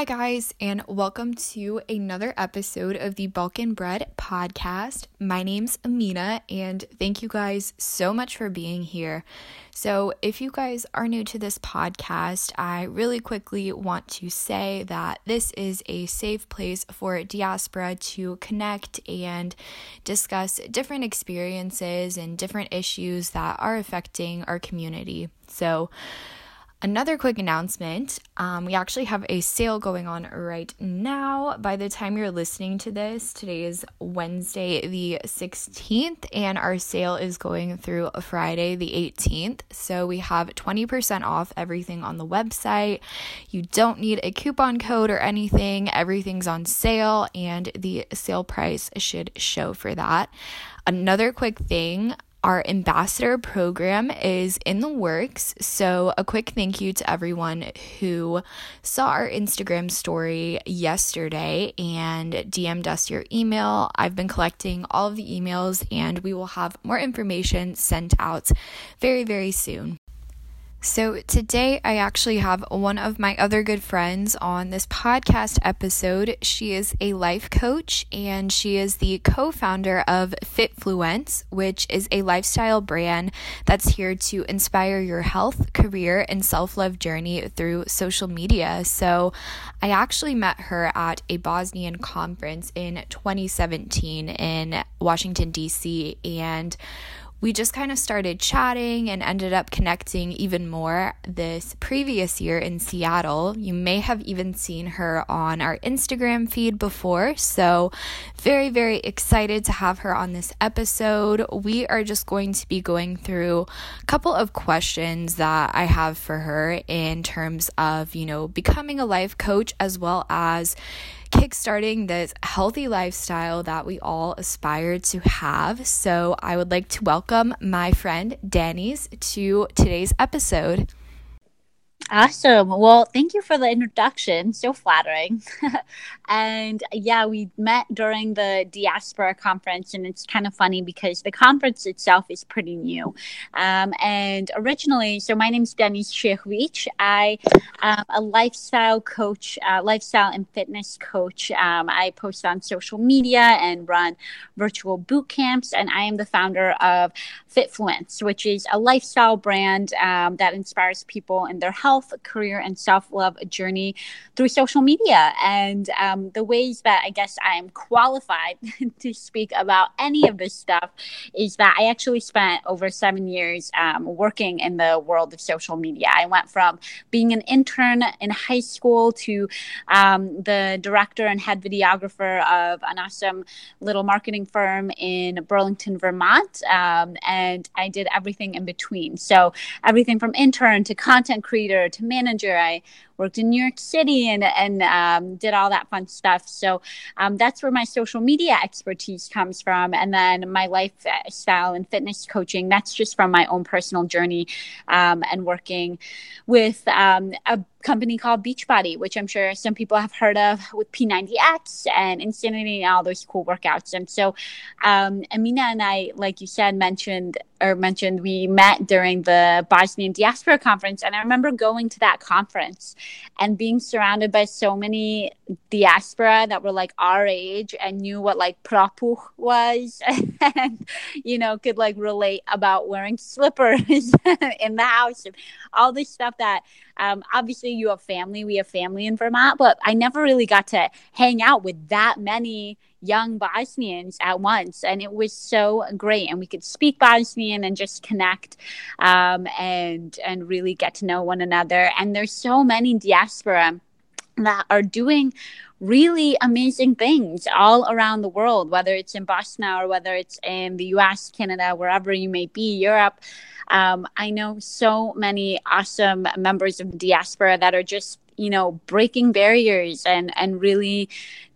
Hi, guys, and welcome to another episode of the Balkan Bread podcast. My name's Amina, and thank you guys so much for being here. So, if you guys are new to this podcast, I really quickly want to say that this is a safe place for diaspora to connect and discuss different experiences and different issues that are affecting our community. So, Another quick announcement um, we actually have a sale going on right now. By the time you're listening to this, today is Wednesday, the 16th, and our sale is going through Friday, the 18th. So we have 20% off everything on the website. You don't need a coupon code or anything, everything's on sale, and the sale price should show for that. Another quick thing our ambassador program is in the works. So, a quick thank you to everyone who saw our Instagram story yesterday and DM'd us your email. I've been collecting all of the emails and we will have more information sent out very, very soon. So, today I actually have one of my other good friends on this podcast episode. She is a life coach and she is the co founder of Fitfluence, which is a lifestyle brand that's here to inspire your health, career, and self love journey through social media. So, I actually met her at a Bosnian conference in 2017 in Washington, D.C. And we just kind of started chatting and ended up connecting even more this previous year in Seattle. You may have even seen her on our Instagram feed before. So, very, very excited to have her on this episode. We are just going to be going through a couple of questions that I have for her in terms of, you know, becoming a life coach as well as kickstarting this healthy lifestyle that we all aspire to have. So, I would like to welcome my friend Danis to today's episode. Awesome. Well, thank you for the introduction. So flattering. and yeah, we met during the diaspora conference, and it's kind of funny because the conference itself is pretty new. Um, and originally, so my name is Danis Shehovic. I am a lifestyle coach, uh, lifestyle and fitness coach. Um, I post on social media and run virtual boot camps, and I am the founder of Fitfluence, which is a lifestyle brand um, that inspires people in their health health, career, and self love journey through social media. And um, the ways that I guess I am qualified to speak about any of this stuff is that I actually spent over seven years um, working in the world of social media. I went from being an intern in high school to um, the director and head videographer of an awesome little marketing firm in Burlington, Vermont. Um, and I did everything in between. So, everything from intern to content creator to manager. I worked in New York City and and um, did all that fun stuff. So um, that's where my social media expertise comes from, and then my lifestyle and fitness coaching. That's just from my own personal journey um, and working with um, a company called Beachbody, which I'm sure some people have heard of with P90X and Insanity and all those cool workouts. And so, um, Amina and I, like you said, mentioned or mentioned we met during the Bosnian Diaspora Conference, and I remember going to that conference and being surrounded by so many diaspora that were like our age and knew what like prapuh was and you know could like relate about wearing slippers in the house and all this stuff that um, obviously you have family we have family in vermont but i never really got to hang out with that many young bosnians at once and it was so great and we could speak bosnian and just connect um, and and really get to know one another and there's so many diaspora that are doing really amazing things all around the world, whether it's in Bosnia or whether it's in the US, Canada, wherever you may be, Europe. Um, I know so many awesome members of the diaspora that are just you know breaking barriers and and really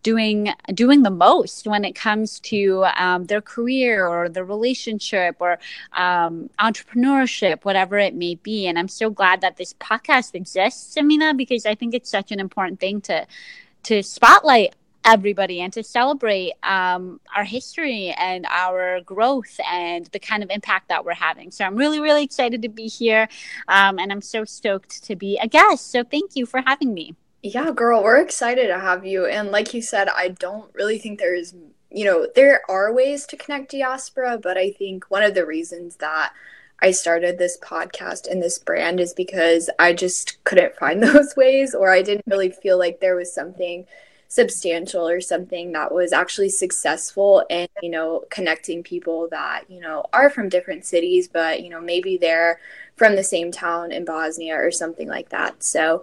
doing doing the most when it comes to um, their career or their relationship or um, entrepreneurship, whatever it may be. And I'm so glad that this podcast exists, Amina, because I think it's such an important thing to to spotlight everybody and to celebrate um, our history and our growth and the kind of impact that we're having. So I'm really, really excited to be here. Um, and I'm so stoked to be a guest. So thank you for having me. Yeah, girl, we're excited to have you. And like you said, I don't really think there's, you know, there are ways to connect diaspora, but I think one of the reasons that I started this podcast and this brand is because I just couldn't find those ways, or I didn't really feel like there was something substantial or something that was actually successful and you know connecting people that you know are from different cities but you know maybe they're from the same town in Bosnia or something like that so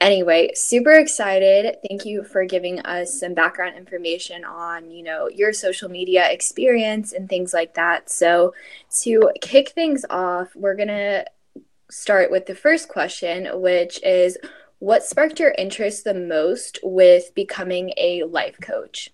anyway, super excited. Thank you for giving us some background information on, you know, your social media experience and things like that. So, to kick things off, we're going to start with the first question, which is what sparked your interest the most with becoming a life coach?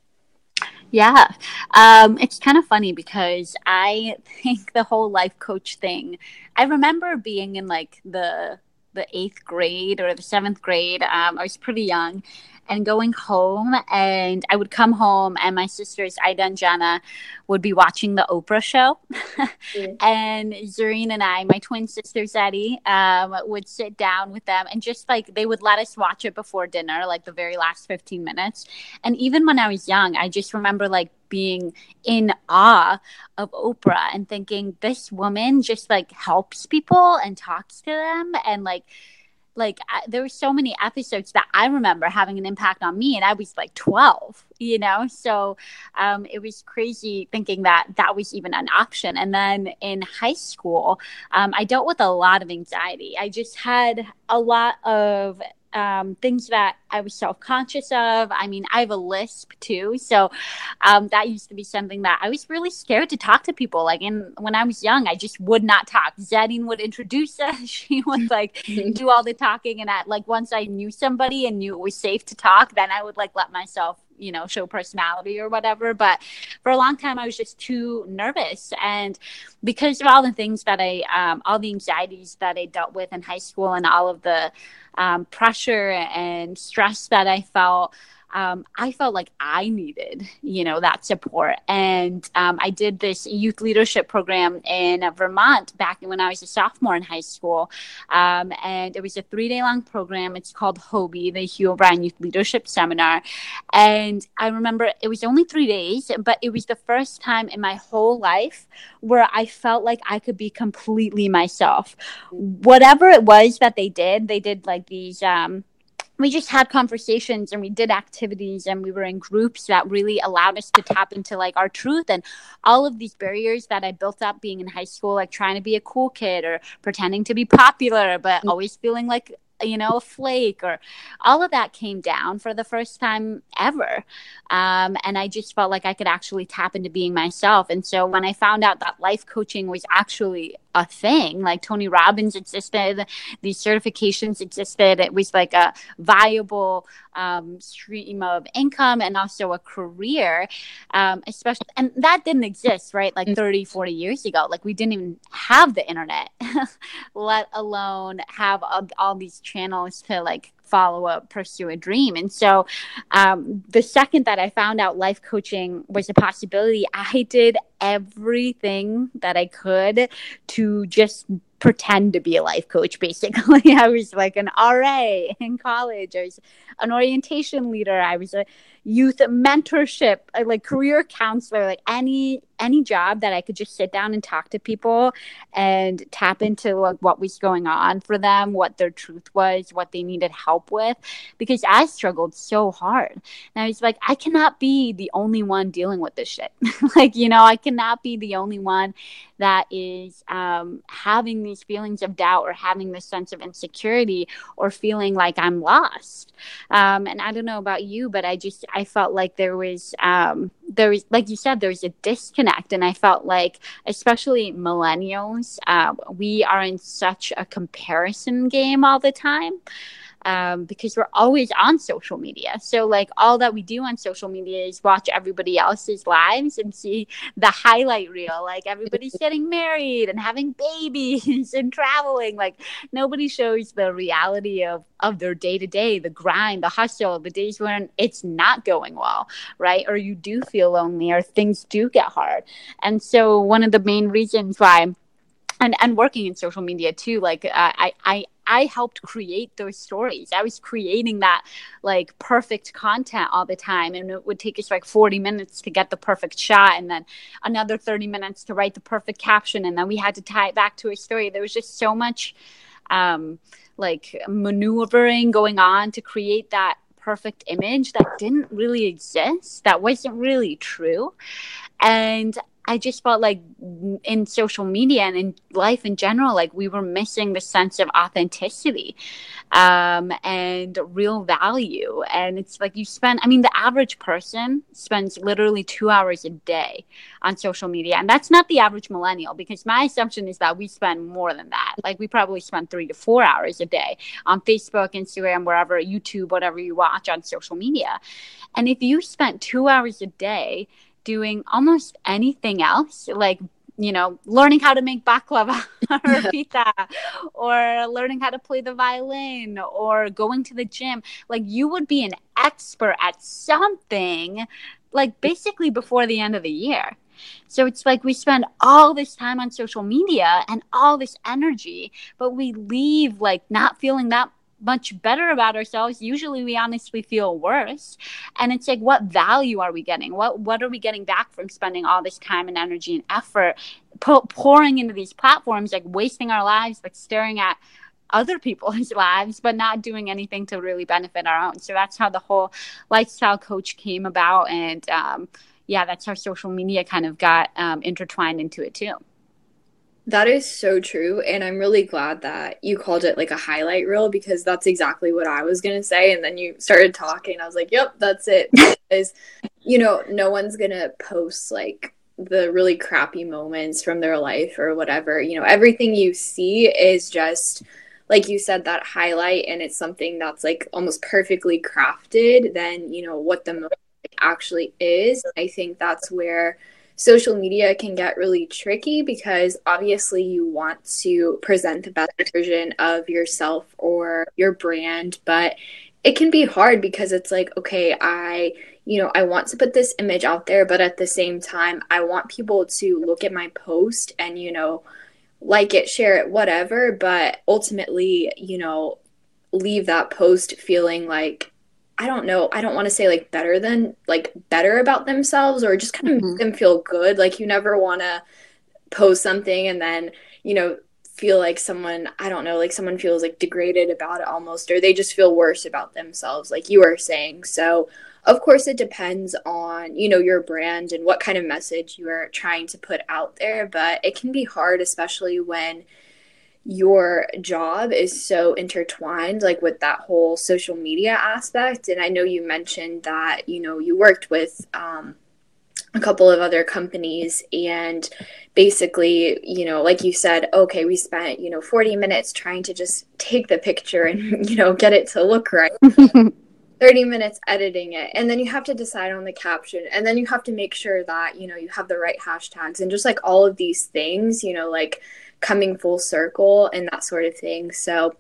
Yeah, um, it's kind of funny because I think the whole life coach thing. I remember being in like the the eighth grade or the seventh grade. Um, I was pretty young, and going home, and I would come home, and my sisters Ida and Jana would be watching the Oprah show, mm. and Zareen and I, my twin sister Zeddy, um, would sit down with them, and just like they would let us watch it before dinner, like the very last fifteen minutes. And even when I was young, I just remember like being in awe of Oprah and thinking this woman just like helps people and talks to them and like like I, there were so many episodes that I remember having an impact on me and I was like 12 you know? So um, it was crazy thinking that that was even an option. And then in high school um, I dealt with a lot of anxiety. I just had a lot of um, things that I was self conscious of. I mean, I have a lisp too, so um, that used to be something that I was really scared to talk to people. Like, in when I was young, I just would not talk. Zedine would introduce us; she would like do all the talking, and at like once I knew somebody and knew it was safe to talk, then I would like let myself you know show personality or whatever but for a long time i was just too nervous. And because of all the things that i um, all the anxieties that i dealt with in high school and all of the um, pressure and stress that i felt um, I felt like I needed, you know, that support. And um, I did this youth leadership program in Vermont back when I was a sophomore in high school. Um, and it was a three day long program. It's called HOBY, the Hugh O'Brian Youth Leadership Seminar. And I remember it was only three days, but it was the first time in my whole life where I felt like I could be completely myself. Whatever it was that they did, they did like these um, we just had conversations and we did activities and we were in groups that really allowed us to tap into like our truth and all of these barriers that I built up being in high school, like trying to be a cool kid or pretending to be popular, but mm. always feeling like you know, a flake or all of that came down for the first time ever. Um, and I just felt like I could actually tap into being myself. And so when I found out that life coaching was actually a thing. Like Tony Robbins existed, these certifications existed. It was like a viable um, stream of income and also a career, um, especially. And that didn't exist, right? Like 30, 40 years ago. Like we didn't even have the internet, let alone have all, all these channels to like follow up, pursue a dream. And so um, the second that I found out life coaching was a possibility, I did everything that I could to just pretend to be a life coach basically. I was like an ra in college. I was an orientation leader. I was a youth mentorship uh, like career counselor like any any job that i could just sit down and talk to people and tap into like what was going on for them what their truth was what they needed help with because i struggled so hard. And i was like i cannot be the only one dealing with this shit. Like you know i cannot be the only one that is um, having these feelings of doubt or having this sense of insecurity or feeling like I'm lost. Um, and I don't know about you, but I just I felt like there was um, there was like you said there was a disconnect, and I felt like especially millennials, uh, we are in such a comparison game all the time. Um, because we're always on social media. So, like, all that we do on social media is watch everybody else's lives and see the highlight reel. Like, everybody's getting married and having babies and traveling. Like, nobody shows the reality of, of their day to day, the grind, the hustle, the days when it's not going well, right? Or you do feel lonely or things do get hard. And so, one of the main reasons why and and working in social media too like uh, i i I helped create those stories. I was creating that like perfect content all the time. And it would take us like 40 minutes to get the perfect shot and then another 30 minutes to write the perfect caption. And then we had to tie it back to a story. There was just so much um, like maneuvering going on to create that perfect image that didn't really exist, that wasn't really true. And I just felt like in social media and in life in general, like we were missing the sense of authenticity um, and real value. And it's like you spend, I mean, the average person spends literally two hours a day on social media. And that's not the average millennial because my assumption is that we spend more than that. Like we probably spend three to four hours a day on Facebook, Instagram, wherever, YouTube, whatever you watch on social media. And if you spent two hours a day, doing almost anything else, like you know, learning how to make baklava or pizza, or learning how to play the violin, or going to the gym. Like you would be an expert at something, like basically before the end of the year. So it's like we spend all this time on social media and all this energy, but we leave like not feeling that much better about ourselves usually we honestly feel worse. And it's like what value are we getting? What what are we getting back from spending all this time and energy and effort pouring into these platforms like wasting our lives like staring at other people's lives but not doing anything to really benefit our own? So that's how the whole lifestyle coach came about. And um, yeah that's how social media kind of got um, intertwined into it too that is so true. And I'm really glad that you called it like a highlight reel because that's exactly what I was going to say. And then you started talking. I was like, yep, that's it. Because, you know, no one's going to post like the really crappy moments from their life or whatever. You know, everything you see is just, like you said, that highlight. And it's something that's like almost perfectly crafted than, you know, what the moment actually is. I think that's where social media can get really tricky because obviously you want to present the best version of yourself or your brand, but it can be hard because it's like, okay, I, you know, I want to put this image out there, but at the same time, I want people to look at my post and, you know, like it, share it, whatever, but ultimately, you know, leave that post feeling like I don't know, I don't want to say like better than like better about themselves or just kind of mm-hmm. make them feel good. Like you never want to post something and then, you know, feel like someone, I don't know, like someone feels like degraded about it almost or they just feel worse about themselves like you were saying. So, of course it depends on, you know, your brand and what kind of message you are trying to put out there, but it can be hard especially when your job is so intertwined like with that whole social media aspect. And i know you mentioned that you know you worked with um, a couple of other companies and basically you know like you said okay we spent you know 40 minutes trying to just take the picture and you know get it to look right. 30 minutes editing it. And then you have to decide on the caption. And then you have to make sure that you know you have the right hashtags and just like all of these things you know like coming full circle and that sort of thing. So,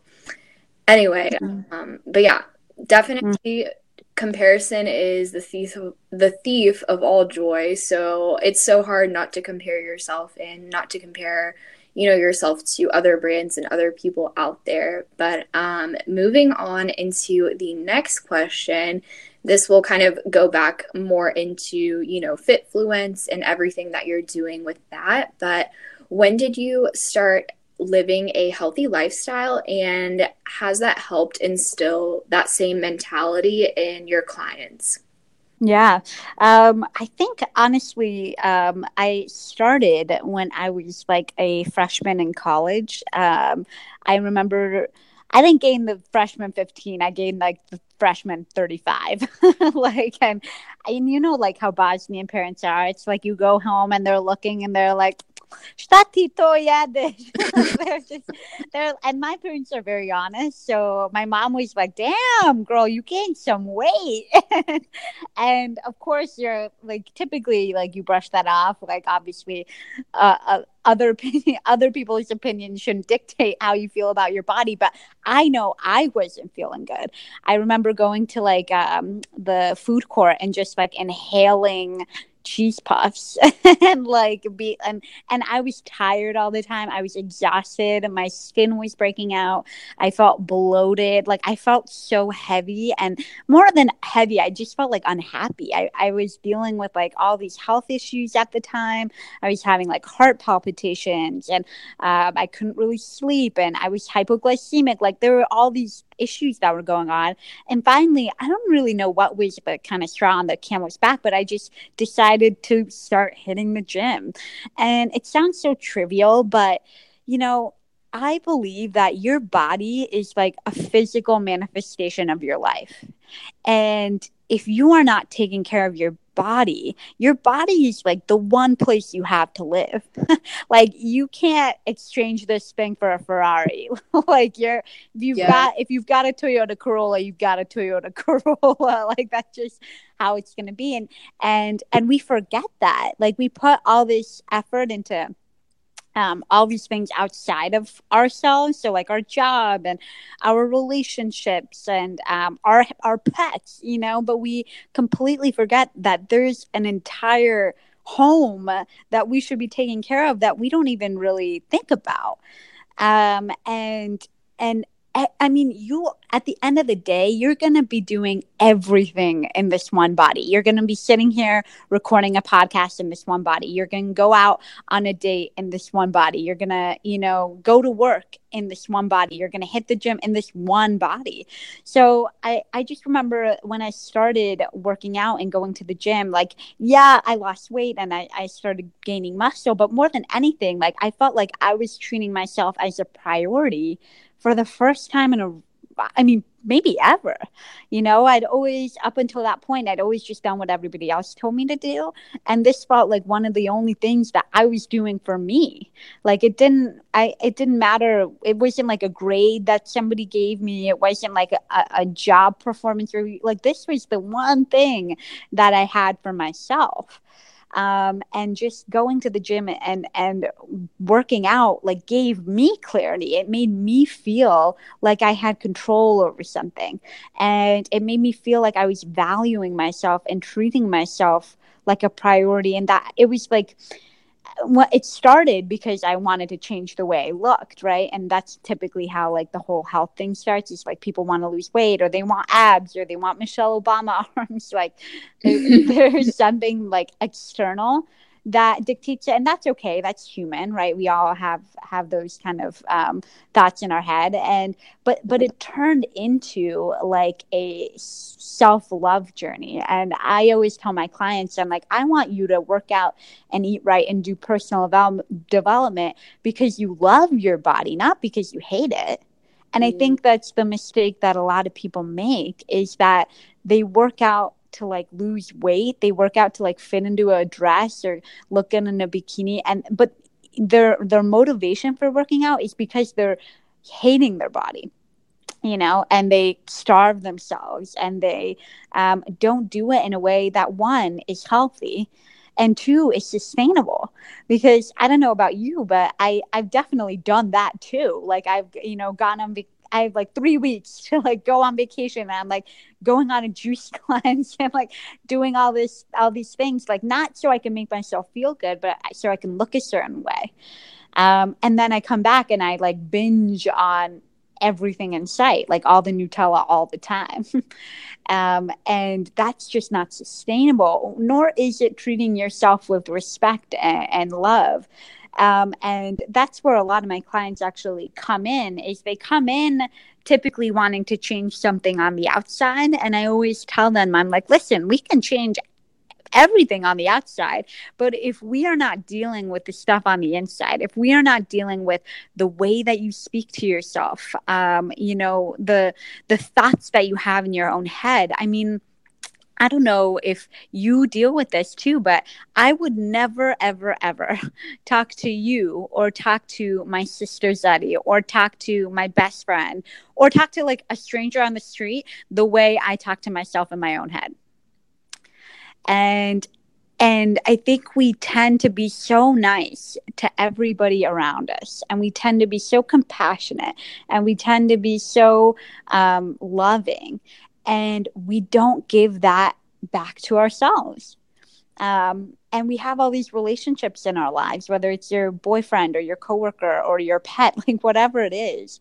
anyway, mm-hmm. um, but yeah, definitely mm-hmm. comparison is the thief of, the thief of all joy. So it's so hard not to compare yourself and not to compare you know yourself to other brands and other people out there but um, moving on into the next question this will kind of go back more into you know fitfluence and everything that you're doing with that but when did you start living a healthy lifestyle and has that helped instill that same mentality in your clients? Yeah, um, I think honestly, um, I started when I was like a freshman in college. Um, I remember I didn't gain the freshman 15. I gained like the freshman 35 like and and you know like how bosnian parents are it's like you go home and they're looking and they're like they're just, they're, and my parents are very honest. So my mom was like, damn, girl, you gained some weight. and of course, you're like, typically, like, you brush that off. Like, obviously, uh, uh, other opinion, other people's opinions shouldn't dictate how you feel about your body. But I know I wasn't feeling good. I remember going to like um, the food court and just like inhaling cheese puffs and like be and and I was tired all the time. I was exhausted. My skin was breaking out. I felt bloated. Like I felt so heavy and more than heavy, I just felt like unhappy. I, I was dealing with like all these health issues at the time. I was having like heart palpitations and um, I couldn't really sleep and I was hypoglycemic. Like there were all these issues that were going on. And finally, I don't really know what was the kind of straw on the camel's back, but I just decided to start hitting the gym. And it sounds so trivial, but you know, I believe that your body is like a physical manifestation of your life. And if you are not taking care of your body, your body is like the one place you have to live. like you can't exchange this thing for a Ferrari. like you're if you've yeah. got if you've got a Toyota Corolla, you've got a Toyota Corolla. like that's just how it's gonna be. And and and we forget that. Like we put all this effort into um, all these things outside of ourselves. So like our job and our relationships and um, our our pets you know but we completely forget that there's an entire home that we should be taking care of that we don't even really think about. Um, and and I mean, you at the end of the day, you're going to be doing everything in this one body. You're going to be sitting here recording a podcast in this one body. You're going to go out on a date in this one body. You're going to, you know, go to work in this one body. You're going to hit the gym in this one body. So I, I just remember when I started working out and going to the gym, like, yeah, I lost weight and I, I started gaining muscle, but more than anything, like, I felt like I was treating myself as a priority for the first time in a I mean, maybe ever. You know, I'd always, up until that point, I'd always just done what everybody else told me to do. And this felt like one of the only things that I was doing for me. Like it didn't, I, it didn't matter. It wasn't like a grade that somebody gave me. It wasn't like a, a job performance review. Like this was the one thing that I had for myself um, and just going to the gym and and working out like gave me clarity. It made me feel like i had control over something. And it made me feel like i was valuing myself and treating myself like a priority. And that it was like well, it started because I wanted to change the way I looked, right? And that's typically how like the whole health thing starts. Is like people want to lose weight, or they want abs, or they want Michelle Obama arms. Like there's something like external that dictates it. And that's okay. That's human right? We all have have those kind of um, thoughts in our head. And but but it turned into like a self-love journey. And i always tell my clients i'm like i want you to work out and eat right and do personal development because you love your body not because you hate it. And i mm. think that's the mistake that a lot of people make is that they work out to like lose weight. They work out to like fit into a dress or look in a bikini. And but their their motivation for working out is because they're hating their body you know, and they starve themselves and they um, don't do it in a way that one is healthy and two is sustainable because i don't know about you but i i've definitely done that too like i've you know gone on I have like three weeks to like go on vacation and I'm like going on a juice cleanse and like doing all this all these things like not so I can make myself feel good but so I can look a certain way. Um, and then I come back and I like binge on everything in sight, like all the Nutella all the time. um, and that's just not sustainable, nor is it treating yourself with respect and, and love. Um, and that's where a lot of my clients actually come in is they come in typically wanting to change something on the outside and i always tell them i'm like listen we can change everything on the outside. But if we are not dealing with the stuff on the inside, if we are not dealing with the way that you speak to yourself, um, you know, the the thoughts that you have in your own head, I mean, I don't know if you deal with this too, but I would never, ever, ever talk to you or talk to my sister Zeddy or talk to my best friend or talk to like a stranger on the street the way I talk to myself in my own head. And and i think we tend to be so nice to everybody around us and we tend to be so compassionate and we tend to be so um, loving and we don't give that back to ourselves. Um, and we have all these relationships in our lives whether it's your boyfriend or your coworker or your pet like whatever it is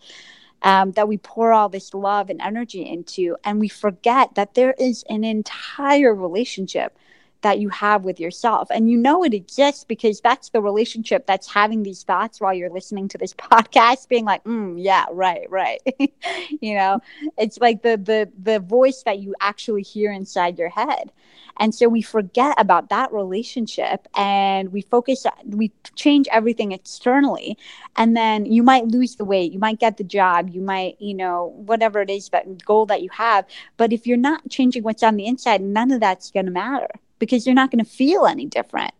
um, that we pour all this love and energy into, and we forget that there is an entire relationship that you have with yourself. And you know it exists because that's the relationship that's having these thoughts while you're listening to this podcast, being like, mm, yeah, right, right. you know, it's like the the the voice that you actually hear inside your head. And so we forget about that relationship and we focus, we change everything externally. And then you might lose the weight, you might get the job, you might, you know, whatever it is that goal that you have. But if you're not changing what's on the inside, none of that's going to matter because you're not going to feel any different.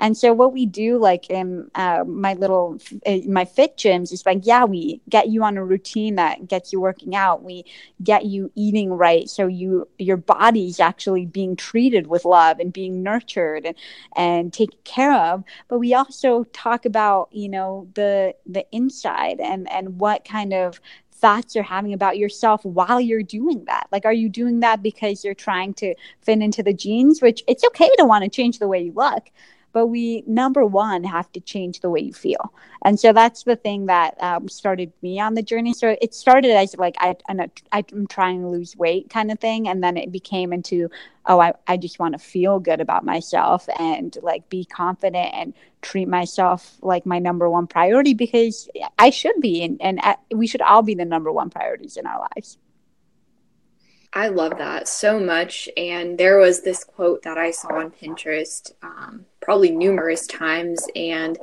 And so what we do, like in uh, my little uh, my fit gyms, is like, yeah, we get you on a routine that gets you working out. We get you eating right, so you your body's actually being treated with love and being nurtured and and taken care of. But we also talk about you know the the inside and and what kind of thoughts you're having about yourself while you're doing that. Like, are you doing that because you're trying to fit into the jeans, which it's okay to want to change the way you look, but we number one have to change the way you feel. And so that's the thing that um, started me on the journey. So it started as like I, i'm trying to lose weight kind of thing and then it became into oh i, I just want to feel good about myself and like be confident and treat myself like my number one priority because i should be and, and uh, we should all be the number one priorities in our lives I love that so much. And there was this quote that I saw on Pinterest um, probably numerous times. And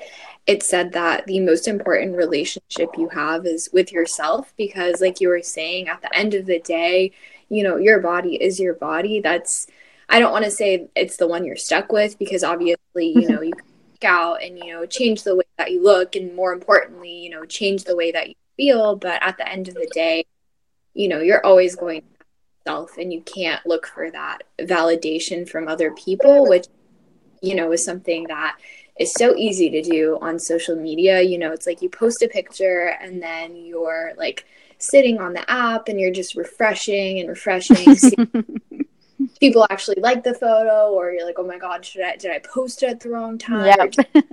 it said that the most important relationship you have is with yourself because, like you were saying, at the end of the day, you know, your body is your body. That's, I don't want to say it's the one you're stuck with because obviously, you know, you can out and, you know, change the way that you look. And more importantly, you know, change the way that you feel. But at the end of the day, you know, you're always going yourself and you can't look for that validation from other people, which, you know, is something that is so easy to do on social media. You know, it's like you post a picture and then you're like sitting on the app and you're just refreshing and refreshing. people actually like the photo or you're like, oh my God, should I, did I post it at the wrong time? Yep.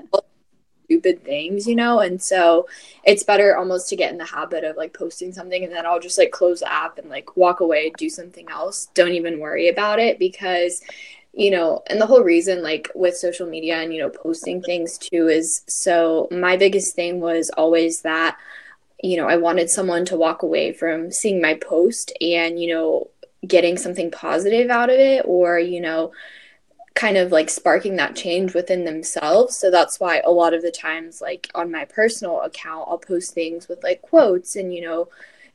Stupid things, you know? And so it's better almost to get in the habit of like posting something and then I'll just like close the app and like walk away, do something else. Don't even worry about it because you know, and the whole reason, like with social media and, you know, posting things too, is so my biggest thing was always that, you know, I wanted someone to walk away from seeing my post and, you know, getting something positive out of it or, you know, kind of like sparking that change within themselves. So that's why a lot of the times, like on my personal account, I'll post things with like quotes and, you know,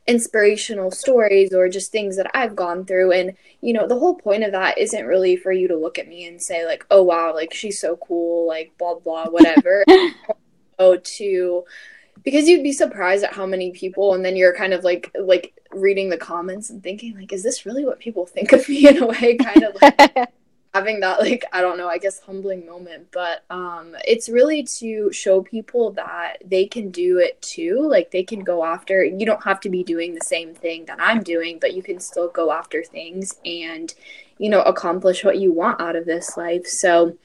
inspirational stories or just things that I've gone through. And, you know, the whole point of that isn't really for you to look at me and say, like, oh, wow, like she's so cool, like, blah, blah, whatever. oh, to, because you'd be surprised at how many people, and then you're kind of like, like, reading the comments and thinking like is this really what people think of me in a way kind of like having that like i don't know i guess humbling moment but um it's really to show people that they can do it too. Like they can go after you don't have to be doing the same thing that i'm doing but you can still go after things and you know accomplish what you want out of this life. So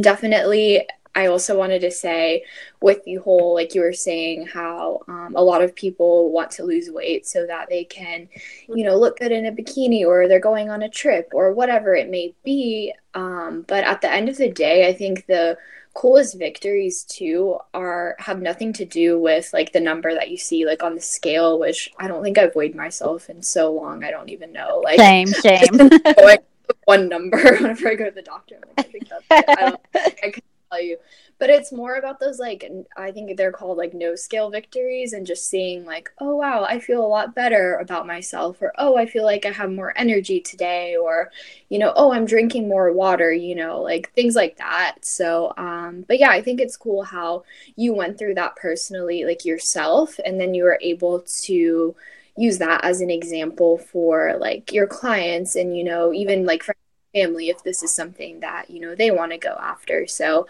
definitely I also wanted to say with the whole, like you were saying, how um, a lot of people want to lose weight so that they can, you know, look good in a bikini or they're going on a trip or whatever it may be. Um, but at the end of the day, I think the coolest victories too are have nothing to do with like the number that you see like on the scale which i don't think i've weighed myself in so long i don't even know like same same one number whenever I go to the doctor. Like, I think that's it. I don't I can tell you. But it's more about those like I think they're called like no scale victories and just seeing like, oh wow, I feel a lot better about myself or oh, I feel like I have more energy today or you know, oh, I'm drinking more water, you know, like things like that. So, um but yeah, I think it's cool how you went through that personally like yourself and then you were able to use that as an example for like your clients and you know even like for family if this is something that you know they want to go after. So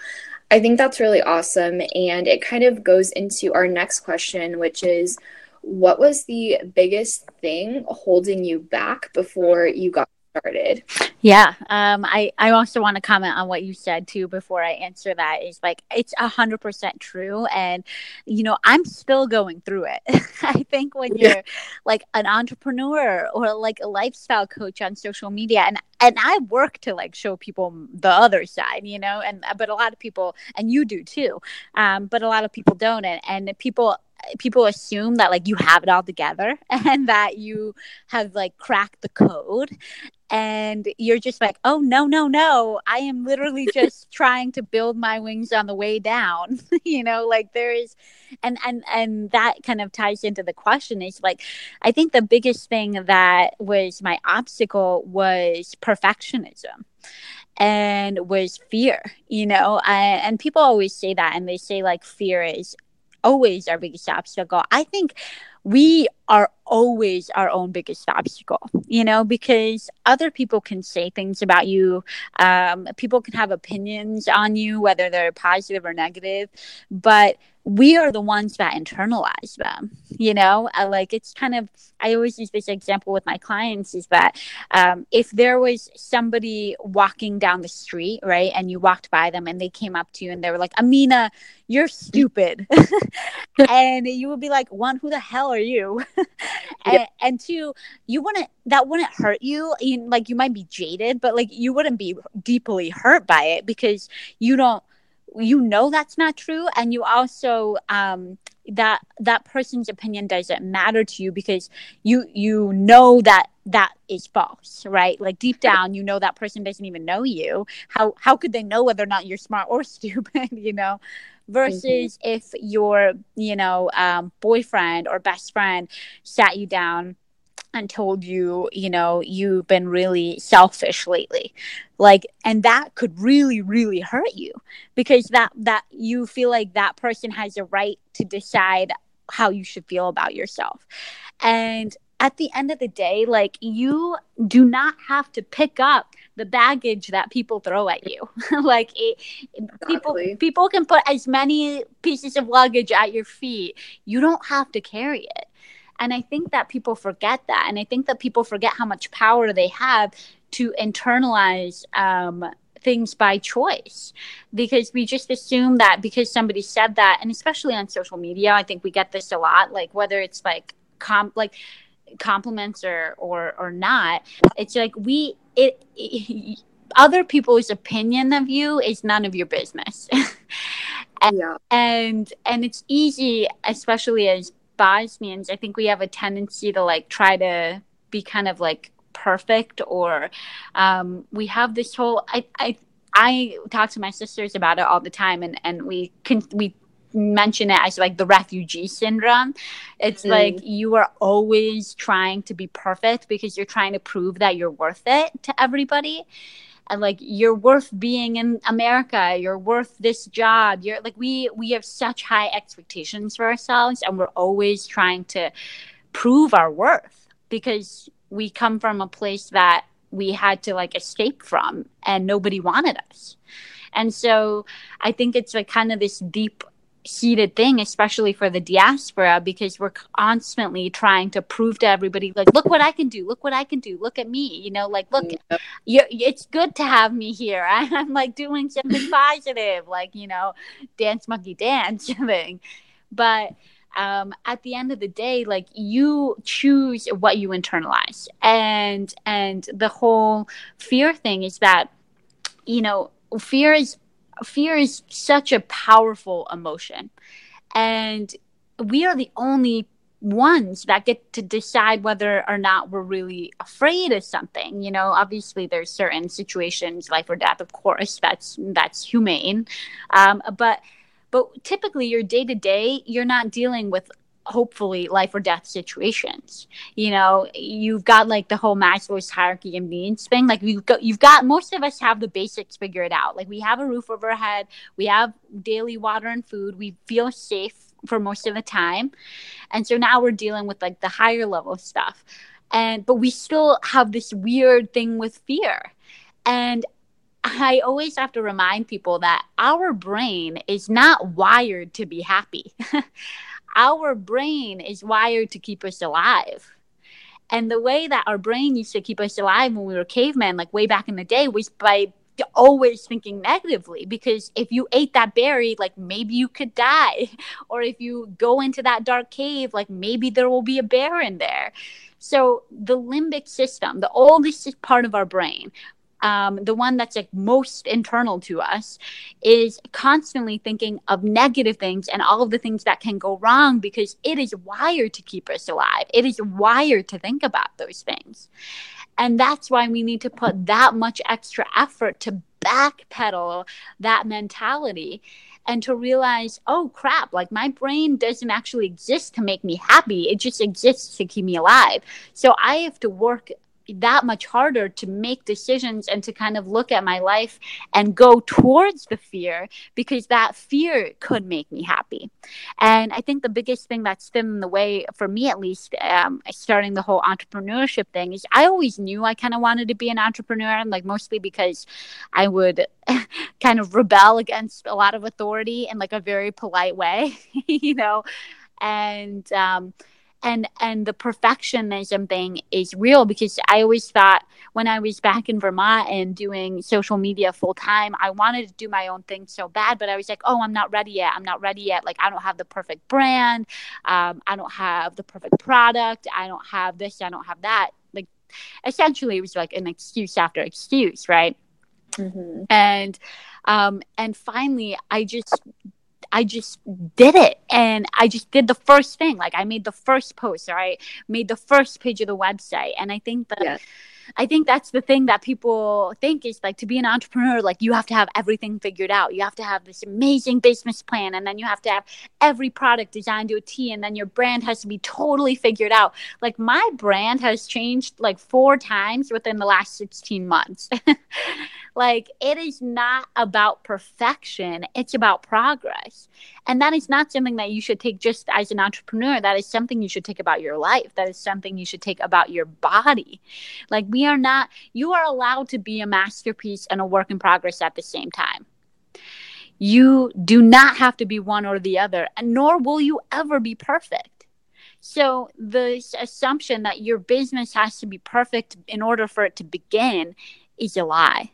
i think that's really awesome and it kind of goes into our next question which is what was the biggest thing holding you back before you got started. Yeah. Um, I, I also want to comment on what you said too before I answer that is like, it's a hundred percent true. And, you know, I'm still going through it. I think when you're like an entrepreneur or like a lifestyle coach on social media and, and I work to like show people the other side, you know, and, but a lot of people, and you do too. Um, but a lot of people don't. And, and people people assume that like you have it all together and that you have like cracked the code. And you're just like oh no no no. I am literally just trying to build my wings on the way down. You know like there is and and and that kind of ties into the question is like i think the biggest thing that was my obstacle was perfectionism and was fear you know? I, and people always say that and they say like fear is always our biggest obstacle i think we are always our own biggest obstacle, you know, because other people can say things about you. Um, people can have opinions on you, whether they're positive or negative, but we are the ones that internalize them, you know, like it's kind of, I always use this example with my clients is that um, if there was somebody walking down the street, right, and you walked by them and they came up to you and they were like, Amina, you're stupid. and you would be like, one, who the hell are you? and, and two you wouldn't that wouldn't hurt you you like you might be jaded but like you wouldn't be deeply hurt by it because you don't you know that's not true and you also um that that person's opinion doesn't matter to you because you you know that that is false right? Like deep down you know that person doesn't even know you. How how could they know whether or not you're smart or stupid you know? Versus mm-hmm. if your you know um, boyfriend or best friend sat you down and told you you know you've been really selfish lately like and that could really really hurt you because that that you feel like that person has a right to decide how you should feel about yourself and at the end of the day, like you do not have to pick up the baggage that people throw at you. like it, exactly. people people can put as many pieces of luggage at your feet. You don't have to carry it. And I think that people forget that. And I think that people forget how much power they have to internalize um, things by choice because we just assume that because somebody said that and especially on social media i think we get this a lot like whether it's like comp like compliments or or or not it's like we it, it other people's opinion of you is none of your business and, yeah. and and it's easy especially as bosnians i think we have a tendency to like try to be kind of like perfect or um, we have this whole i i I talk to my sisters about it all the time, and, and we can we mention it as like the refugee syndrome. It's mm. like you are always trying to be perfect because you're trying to prove that you're worth it to everybody. And like you're worth being in America, you're worth this job. You're like we we have such high expectations for ourselves and we're always trying to prove our worth because we come from a place that we had to like escape from and nobody wanted us. And so I think it's like kind of this deep heated thing, especially for the diaspora, because we're constantly trying to prove to everybody, like, look what I can do, look what I can do, look at me, you know, like, look, you it's good to have me here. I'm like doing something positive, like, you know, dance monkey dance thing. But um, at the end of the day, like you choose what you internalize, and and the whole fear thing is that, you know, fear is fear is such a powerful emotion. And we are the only ones that get to decide whether or not we're really afraid of something you know? Obviously there's certain situations life or death of course that's that's humane. Um, but but typically your day to day you're not dealing with hopefully life or death situations. You know, you've got like the whole Maslow's hierarchy and needs thing. Like you've got, you've got most of us have the basics figured out. Like we have a roof over our head, we have daily water and food, we feel safe for most of the time. And so now we're dealing with like the higher level stuff. And but we still have this weird thing with fear. And I always have to remind people that our brain is not wired to be happy. our brain is wired to keep us alive. And the way that our brain used to keep us alive when we were cavemen, like way back in the day, was by always thinking negatively. Because if you ate that berry like maybe you could die. Or if you go into that dark cave like maybe there will be a bear in there. So the limbic system the oldest part of our brain um, the one that's like most internal to us is constantly thinking of negative things and all of the things that can go wrong because it is wired to keep us alive. It is wired to think about those things. And that's why we need to put that much extra effort to backpedal that mentality and to realize, oh crap, like my brain doesn't actually exist to make me happy. It just exists to keep me alive. So I have to work that much harder to make decisions and to kind of look at my life and go towards the fear because that fear could make me happy. And I think the biggest thing that's been in the way, for me at least, um, starting the whole entrepreneurship thing is I always knew I kind of wanted to be an entrepreneur, and like mostly because I would kind of rebel against a lot of authority in like a very polite way, you know, and um, and and the perfectionism thing is real because i always thought when i was back in vermont and doing social media full time i wanted to do my own thing so bad but i was like oh i'm not ready yet. I'm not ready yet. Like i don't have the perfect brand. Um, i don't have the perfect product. I don't have this i don't have that. Like essentially it was like an excuse after excuse right? Mm-hmm. and um and finally i just I just did it and I just did the first thing. Like I made the first post or I made the first page of the website. And I think that. I think that's the thing that people think is like to be an entrepreneur, like you have to have everything figured out. You have to have this amazing business plan, and then you have to have every product designed to a T, and then your brand has to be totally figured out. Like my brand has changed like four times within the last 16 months. Like it is not about perfection, it's about progress. And that is not something that you should take just as an entrepreneur. That is something you should take about your life. That is something you should take about your body. Like we are not, you are allowed to be a masterpiece and a work in progress at the same time. You do not have to be one or the other, and nor will you ever be perfect. So, the assumption that your business has to be perfect in order for it to begin is a lie.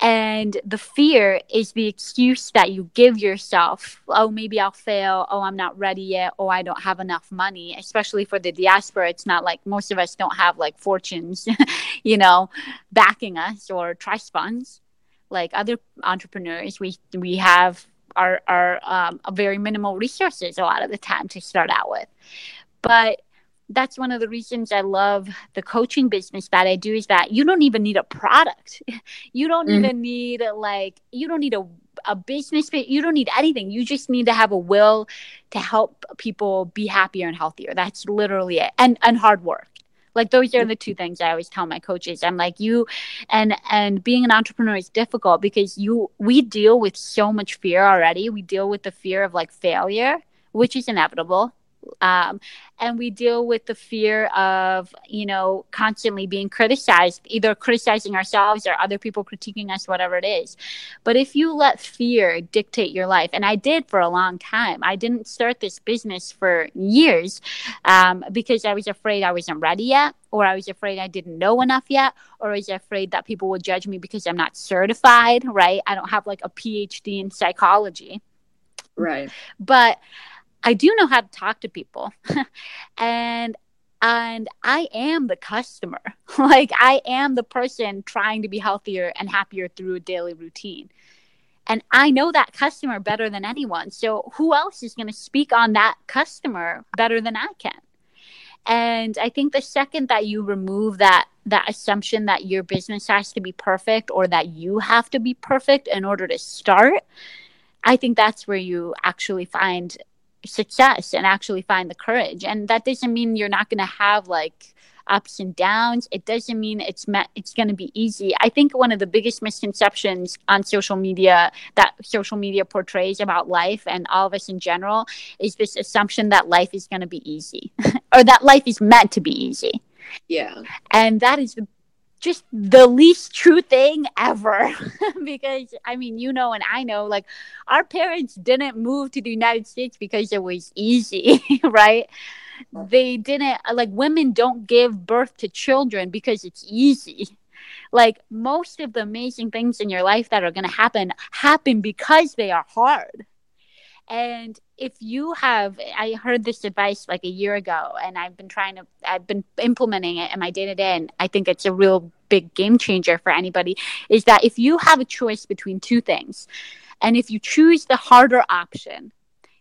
And the fear is the excuse that you give yourself. Oh, maybe I'll fail. Oh, I'm not ready yet. Oh, I don't have enough money. Especially for the diaspora, it's not like most of us don't have like fortunes, you know, backing us or trust funds like other entrepreneurs. We we have our our um, very minimal resources a lot of the time to start out with, but that's one of the reasons I love the coaching business that I do is that you don't even need a product. You don't mm. even need like you don't need a a business you don't need anything. You just need to have a will to help people be happier and healthier. That's literally it. And and hard work. Like those are the two things I always tell my coaches. I'm like you and and being an entrepreneur is difficult because you we deal with so much fear already. We deal with the fear of like failure, which is inevitable um, and we deal with the fear of you know constantly being criticized either criticizing ourselves or other people critiquing us whatever it is. But if you let fear dictate your life and i did for a long time i didn't start this business for years um, because i was afraid i wasn't ready yet or i was afraid i didn't know enough yet or i was afraid that people would judge me because i'm not certified right? I don't have like a phd in psychology. Right. But I do know how to talk to people. and and I am the customer. like I am the person trying to be healthier and happier through a daily routine. and I know that customer better than anyone. So who else is going to speak on that customer better than I can? And I think the second that you remove that that assumption that your business has to be perfect or that you have to be perfect in order to start, I think that's where you actually find success and actually find the courage. And that doesn't mean you're not going to have like ups and downs. It doesn't mean it's met, it's going to be easy. I think one of the biggest misconceptions on social media that social media portrays about life and all of us in general is this assumption that life is going to be easy or that life is meant to be easy. Yeah. And that is just the least true thing ever. Because i mean you know and i know like our parents didn't move to the united states because it was easy right? They didn't like women don't give birth to children because it's easy. Like most of the amazing things in your life that are going to happen happen because they are hard and if you have i heard this advice like a year ago and i've been trying to i've been implementing it in my day to day and i think it's a real big game changer for anybody is that if you have a choice between two things and if you choose the harder option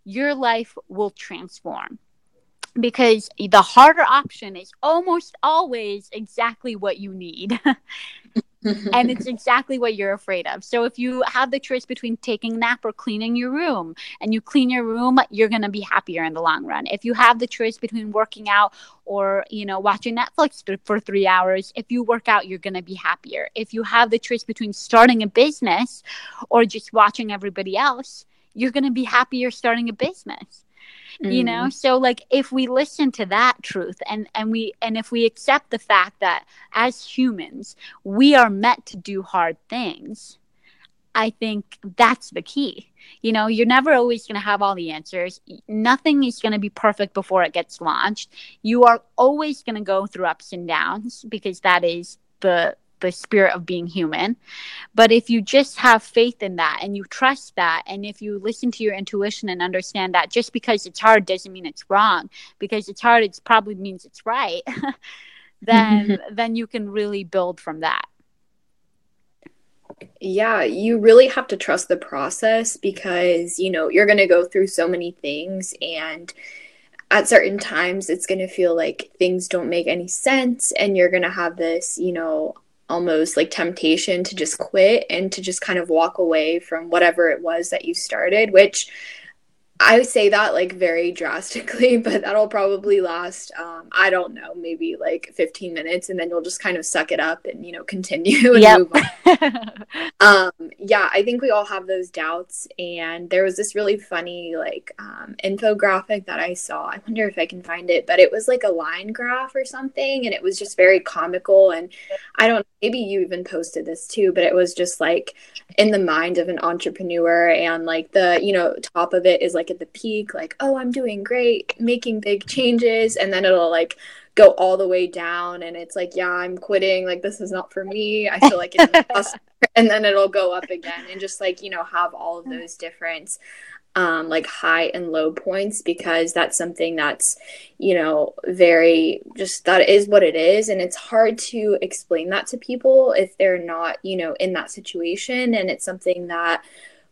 your life will transform because the harder option is almost always exactly what you need. and it's exactly what you're afraid of. So if you have the choice between taking a nap or cleaning your room and you clean your room, you're going to be happier in the long run. If you have the choice between working out or, you know, watching Netflix for 3 hours, if you work out, you're going to be happier. If you have the choice between starting a business or just watching everybody else, you're going to be happier starting a business mm. you know mm. so like if we listen to that truth and and we and if we accept the fact that as humans we are meant to do hard things i think that's the key you know you're never always going to have all the answers nothing is going to be perfect before it gets launched you are always going to go through ups and downs because that is the the spirit of being human. But if you just have faith in that and you trust that, and if you listen to your intuition and understand that just because it's hard doesn't mean it's wrong, because it's hard, it probably means it's right, then then you can really build from that. Yeah, you really have to trust the process because, you know, you're going to go through so many things and at certain times it's going to feel like things don't make any sense and you're going to have this, you know, almost like temptation to just quit and to just kind of walk away from whatever it was that you started, which I say that like very drastically, but that'll probably last, um, I don't know, maybe like 15 minutes, and then you'll just kind of suck it up and, you know, continue and yep. move on. um, yeah, I think we all have those doubts. And there was this really funny, like, um, infographic that I saw. I wonder if I can find it, but it was like a line graph or something, and it was just very comical. And I don't, maybe you even posted this too, but it was just like in the mind of an entrepreneur, and like the, you know, top of it is like, at the peak, like, oh, I'm doing great, making big changes. And then it'll like go all the way down and it's like, yeah, I'm quitting. Like, this is not for me. I feel like it's and then it'll go up again and just like, you know, have all of those different um, like high and low points because that's something that's you know very just that is what it is and it's hard to explain that to people if they're not you know in that situation and it's something that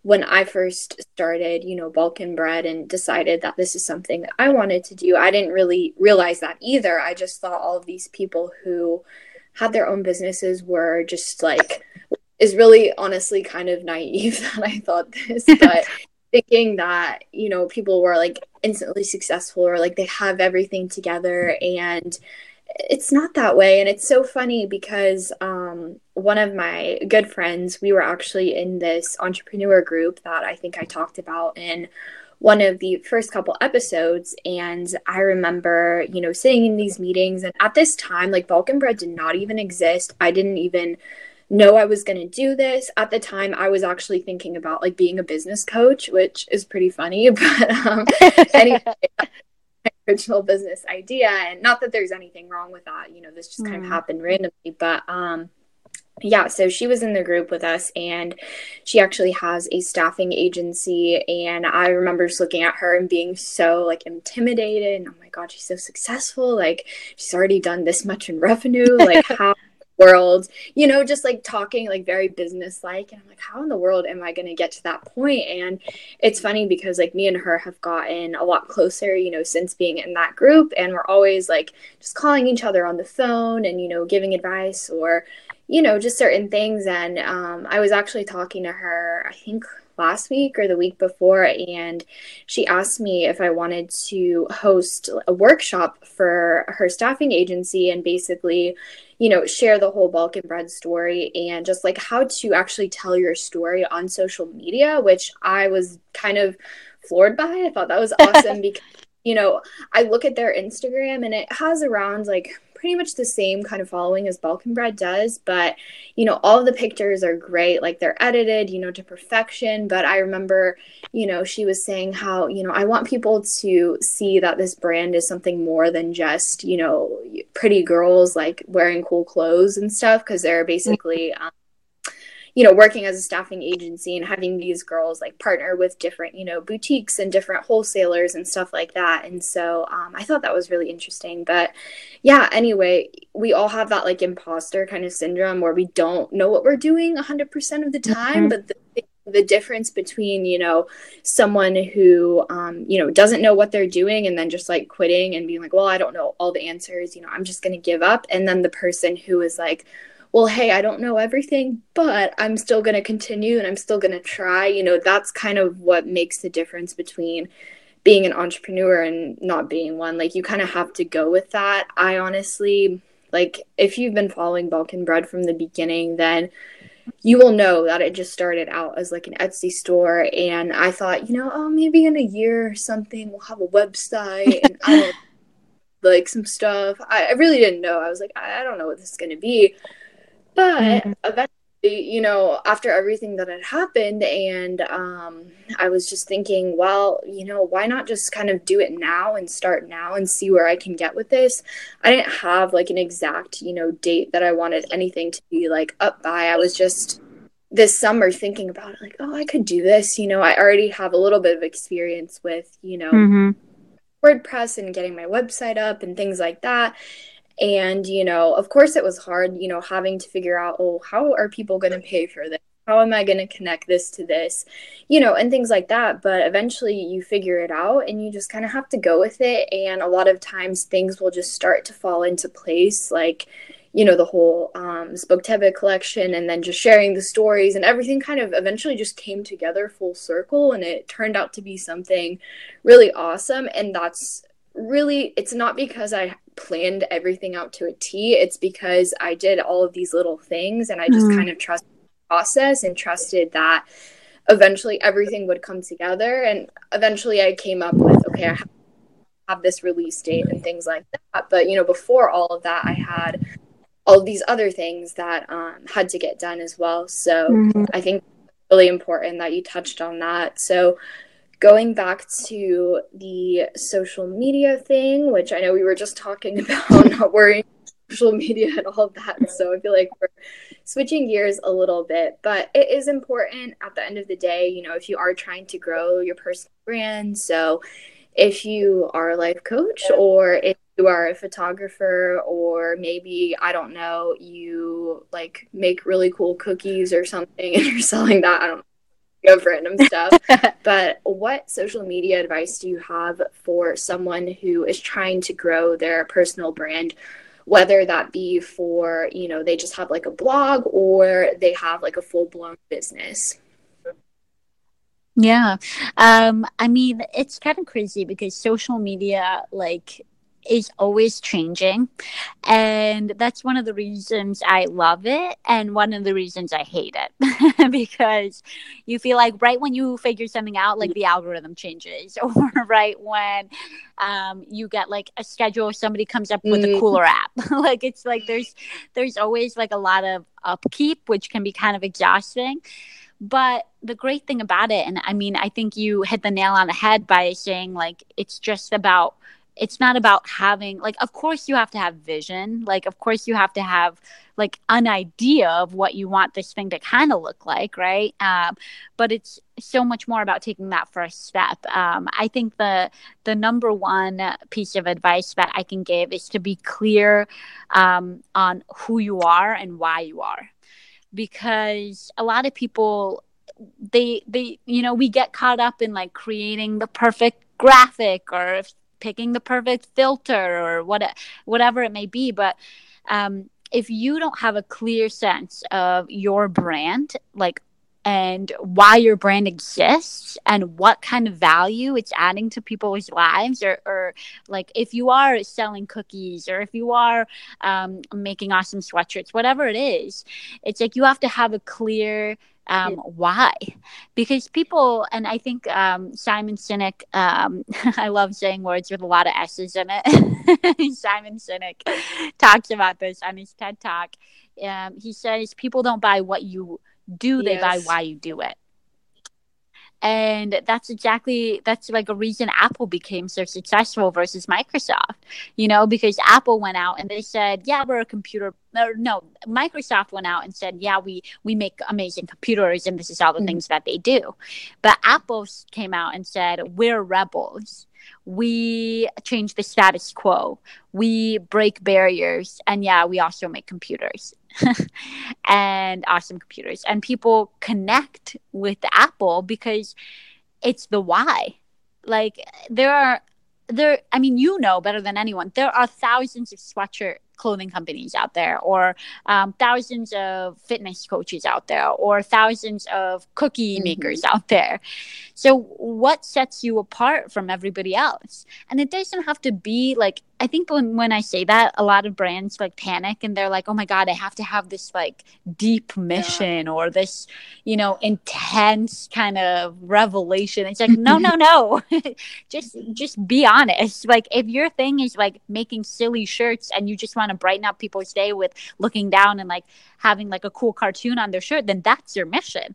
when I first started, you know, Balkan bread and decided that this is something that I wanted to do, I didn't really realize that either. I just thought all of these people who had their own businesses were just like, is really honestly kind of naive that I thought this, but thinking that, you know, people were like instantly successful or like they have everything together. And it's not that way. And it's so funny because um, one of my good friends we were actually in this entrepreneur group that i think i talked about in one of the first couple episodes. And i remember you know sitting in these meetings. And at this time like balkan bread did not even exist. I didn't even know i was going to do this at the time i was actually thinking about like being a business coach which is pretty funny but um, anyway original business idea and not that there's anything wrong with that you know this just mm. kind of mm. happened randomly but um yeah so she was in the group with us and she actually has a staffing agency and i remember just looking at her and being so like intimidated and oh my god she's so successful like she's already done this much in revenue like how world, you know, just like talking like very business like. And I'm like, how in the world am I going to get to that point? And it's funny because like me and her have gotten a lot closer, you know, since being in that group. And we're always like just calling each other on the phone and, you know, giving advice or, you know, just certain things. And um, I was actually talking to her, I think last week or the week before, and she asked me if I wanted to host a workshop for her staffing agency and basically, you know, share the whole Balkan bread story and just like how to actually tell your story on social media, which I was kind of floored by. I thought that was awesome because, you know, I look at their Instagram and it has around like pretty much the same kind of following as Balkan Bread does, but you know, all the pictures are great. Like they're edited, you know, to perfection. But I remember, you know, she was saying how, you know, I want people to see that this brand is something more than just, you know, pretty girls like wearing cool clothes and stuff, because they're basically um, you know, working as a staffing agency and having these girls like partner with different, you know, boutiques and different wholesalers and stuff like that. And so um, I thought that was really interesting. But yeah, anyway, we all have that like imposter kind of syndrome where we don't know what we're doing 100% of the time. Mm-hmm. But the the difference between you know someone who um, you know doesn't know what they're doing and then just like quitting and being like well i don't know all the answers you know i'm just going to give up and then the person who is like well, hey, I don't know everything, but I'm still going to continue and I'm still going to try. You know, that's kind of what makes the difference between being an entrepreneur and not being one. Like, you kind of have to go with that. I honestly, like, if you've been following Balkan Bread from the beginning, then you will know that it just started out as like an Etsy store. And I thought, you know, oh, maybe in a year or something, we'll have a website and I don't like some stuff. I, I really didn't know. I was like, I, I don't know what this is going to be. But mm-hmm. eventually, you know, after everything that had happened, and um, I was just thinking, well, you know, why not just kind of do it now and start now and see where I can get with this? I didn't have like an exact, you know, date that I wanted anything to be like up by. I was just this summer thinking about it, like, oh, I could do this. You know, I already have a little bit of experience with, you know, mm-hmm. WordPress and getting my website up and things like that and you know of course it was hard you know having to figure out oh how are people going to pay for this? How am i going to connect this to this? You know and things like that. But eventually you figure it out and you just kind of have to go with it. And a lot of times things will just start to fall into place like you know the whole um, Spoktebe collection and then just sharing the stories and everything kind of eventually just came together full circle and it turned out to be something really awesome. And that's really it's not because I planned everything out to a T. It's because I did all of these little things and I just mm. kind of trusted the process and trusted that eventually everything would come together. And eventually I came up with, okay, I have this release date and things like that. But, you know, before all of that, I had all these other things that um, had to get done as well. So mm-hmm. I think really important that you touched on that. So, going back to the social media thing, which I know we were just talking about not worrying social media and all of that. So I feel like we're switching gears a little bit, but it is important at the end of the day, you know, if you are trying to grow your personal brand. So if you are a life coach or if you are a photographer or maybe I don't know, you like make really cool cookies or something and you're selling that. I don't of random stuff. but what social media advice do you have for someone who is trying to grow their personal brand? Whether that be for, you know, they just have like a blog or they have like a full blown business. Yeah. Um, I mean, it's kind of crazy because social media, like, is always changing. And that's one of the reasons I love it and one of the reasons I hate it because you feel like right when you figure something out, like the algorithm changes, or right when um, you get like a schedule, somebody comes up with a mm-hmm. cooler app. like it's like there's there's always like a lot of upkeep, which can be kind of exhausting. But the great thing about it, and I mean, I think you hit the nail on the head by saying like it's just about it's not about having like of course you have to have vision. Like of course you have to have like an idea of what you want this thing to kind of look like right? Um, but it's so much more about taking that first step. Um, i think the the number one piece of advice that i can give is to be clear um, on who you are and why you are. Because a lot of people they they you know we get caught up in like creating the perfect graphic or picking the perfect filter or what whatever it may be but um, if you don't have a clear sense of your brand like and why your brand exists and what kind of value it's adding to people's lives or, or like if you are selling cookies or if you are um, making awesome sweatshirts whatever it is it's like you have to have a clear um, why? Because people and i think um, simon sinek um, i love saying words with a lot of s's in it. Simon sinek talks about this on his ted talk. Um, he says people don't buy what you do they yes. buy why you do it and that's exactly that's like a reason apple became so successful versus microsoft you know because apple went out and they said yeah we're a computer or no microsoft went out and said yeah we we make amazing computers and this is all the mm-hmm. things that they do. But apple came out and said we're rebels. We change the status quo. We break barriers. And yeah we also make computers and awesome computers. And people connect with apple because it's the why. Like there are there i mean you know better than anyone there are thousands of sweatshirt clothing companies out there or um, thousands of fitness coaches out there or thousands of cookie mm-hmm. makers out there. So what sets you apart from everybody else? And it doesn't have to be like I think when, when I say that, a lot of brands like panic and they're like, oh my God, I have to have this like deep mission yeah. or this, you know, intense kind of revelation. It's like, no, no, no. just just be honest. Like if your thing is like making silly shirts and you just want to brighten up people's day with looking down and like having like a cool cartoon on their shirt, then that's your mission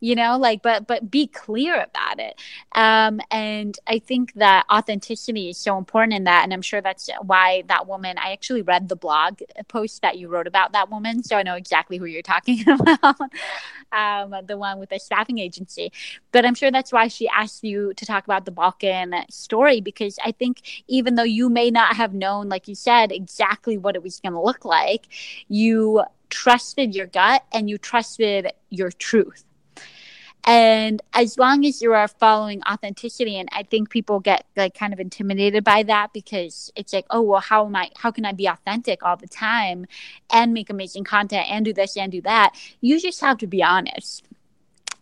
you know like but but be clear about it. Um and i think that authenticity is so important in that and i'm sure that's why that woman i actually read the blog post that you wrote about that woman so i know exactly who you're talking about um the one with the staffing agency. But i'm sure that's why she asked you to talk about the balkan story because i think even though you may not have known like you said exactly what it was going to look like you trusted your gut and you trusted your truth and as long as you are following authenticity and i think people get like kind of intimidated by that because it's like oh well how am i how can i be authentic all the time and make amazing content and do this and do that you just have to be honest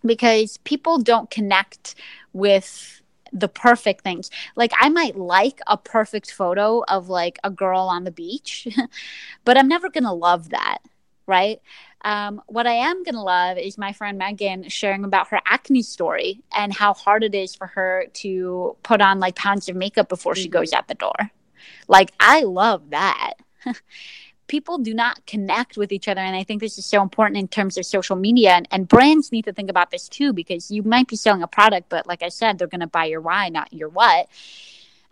because people don't connect with the perfect things. Like I might like a perfect photo of like a girl on the beach, but I'm never going to love that, right? Um, what I am going to love is my friend Megan sharing about her acne story and how hard it is for her to put on like pounds of makeup before she goes out the door. Like, I love that. People do not connect with each other. And I think this is so important in terms of social media. And, and brands need to think about this too, because you might be selling a product, but like I said, they're going to buy your why, not your what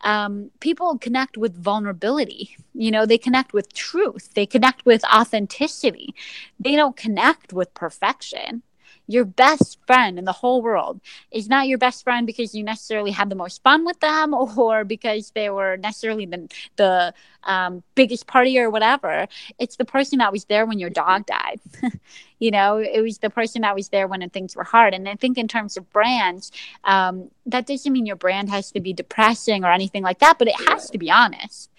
um, people connect with vulnerability. You know, they connect with truth, they connect with authenticity. They don't connect with perfection your best friend in the whole world is not your best friend because you necessarily had the most fun with them or because they were necessarily the, the um, biggest party or whatever. It's the person that was there when your dog died. you know, it was the person that was there when things were hard. And I think in terms of brands, um, that doesn't mean your brand has to be depressing or anything like that, but it has to be honest.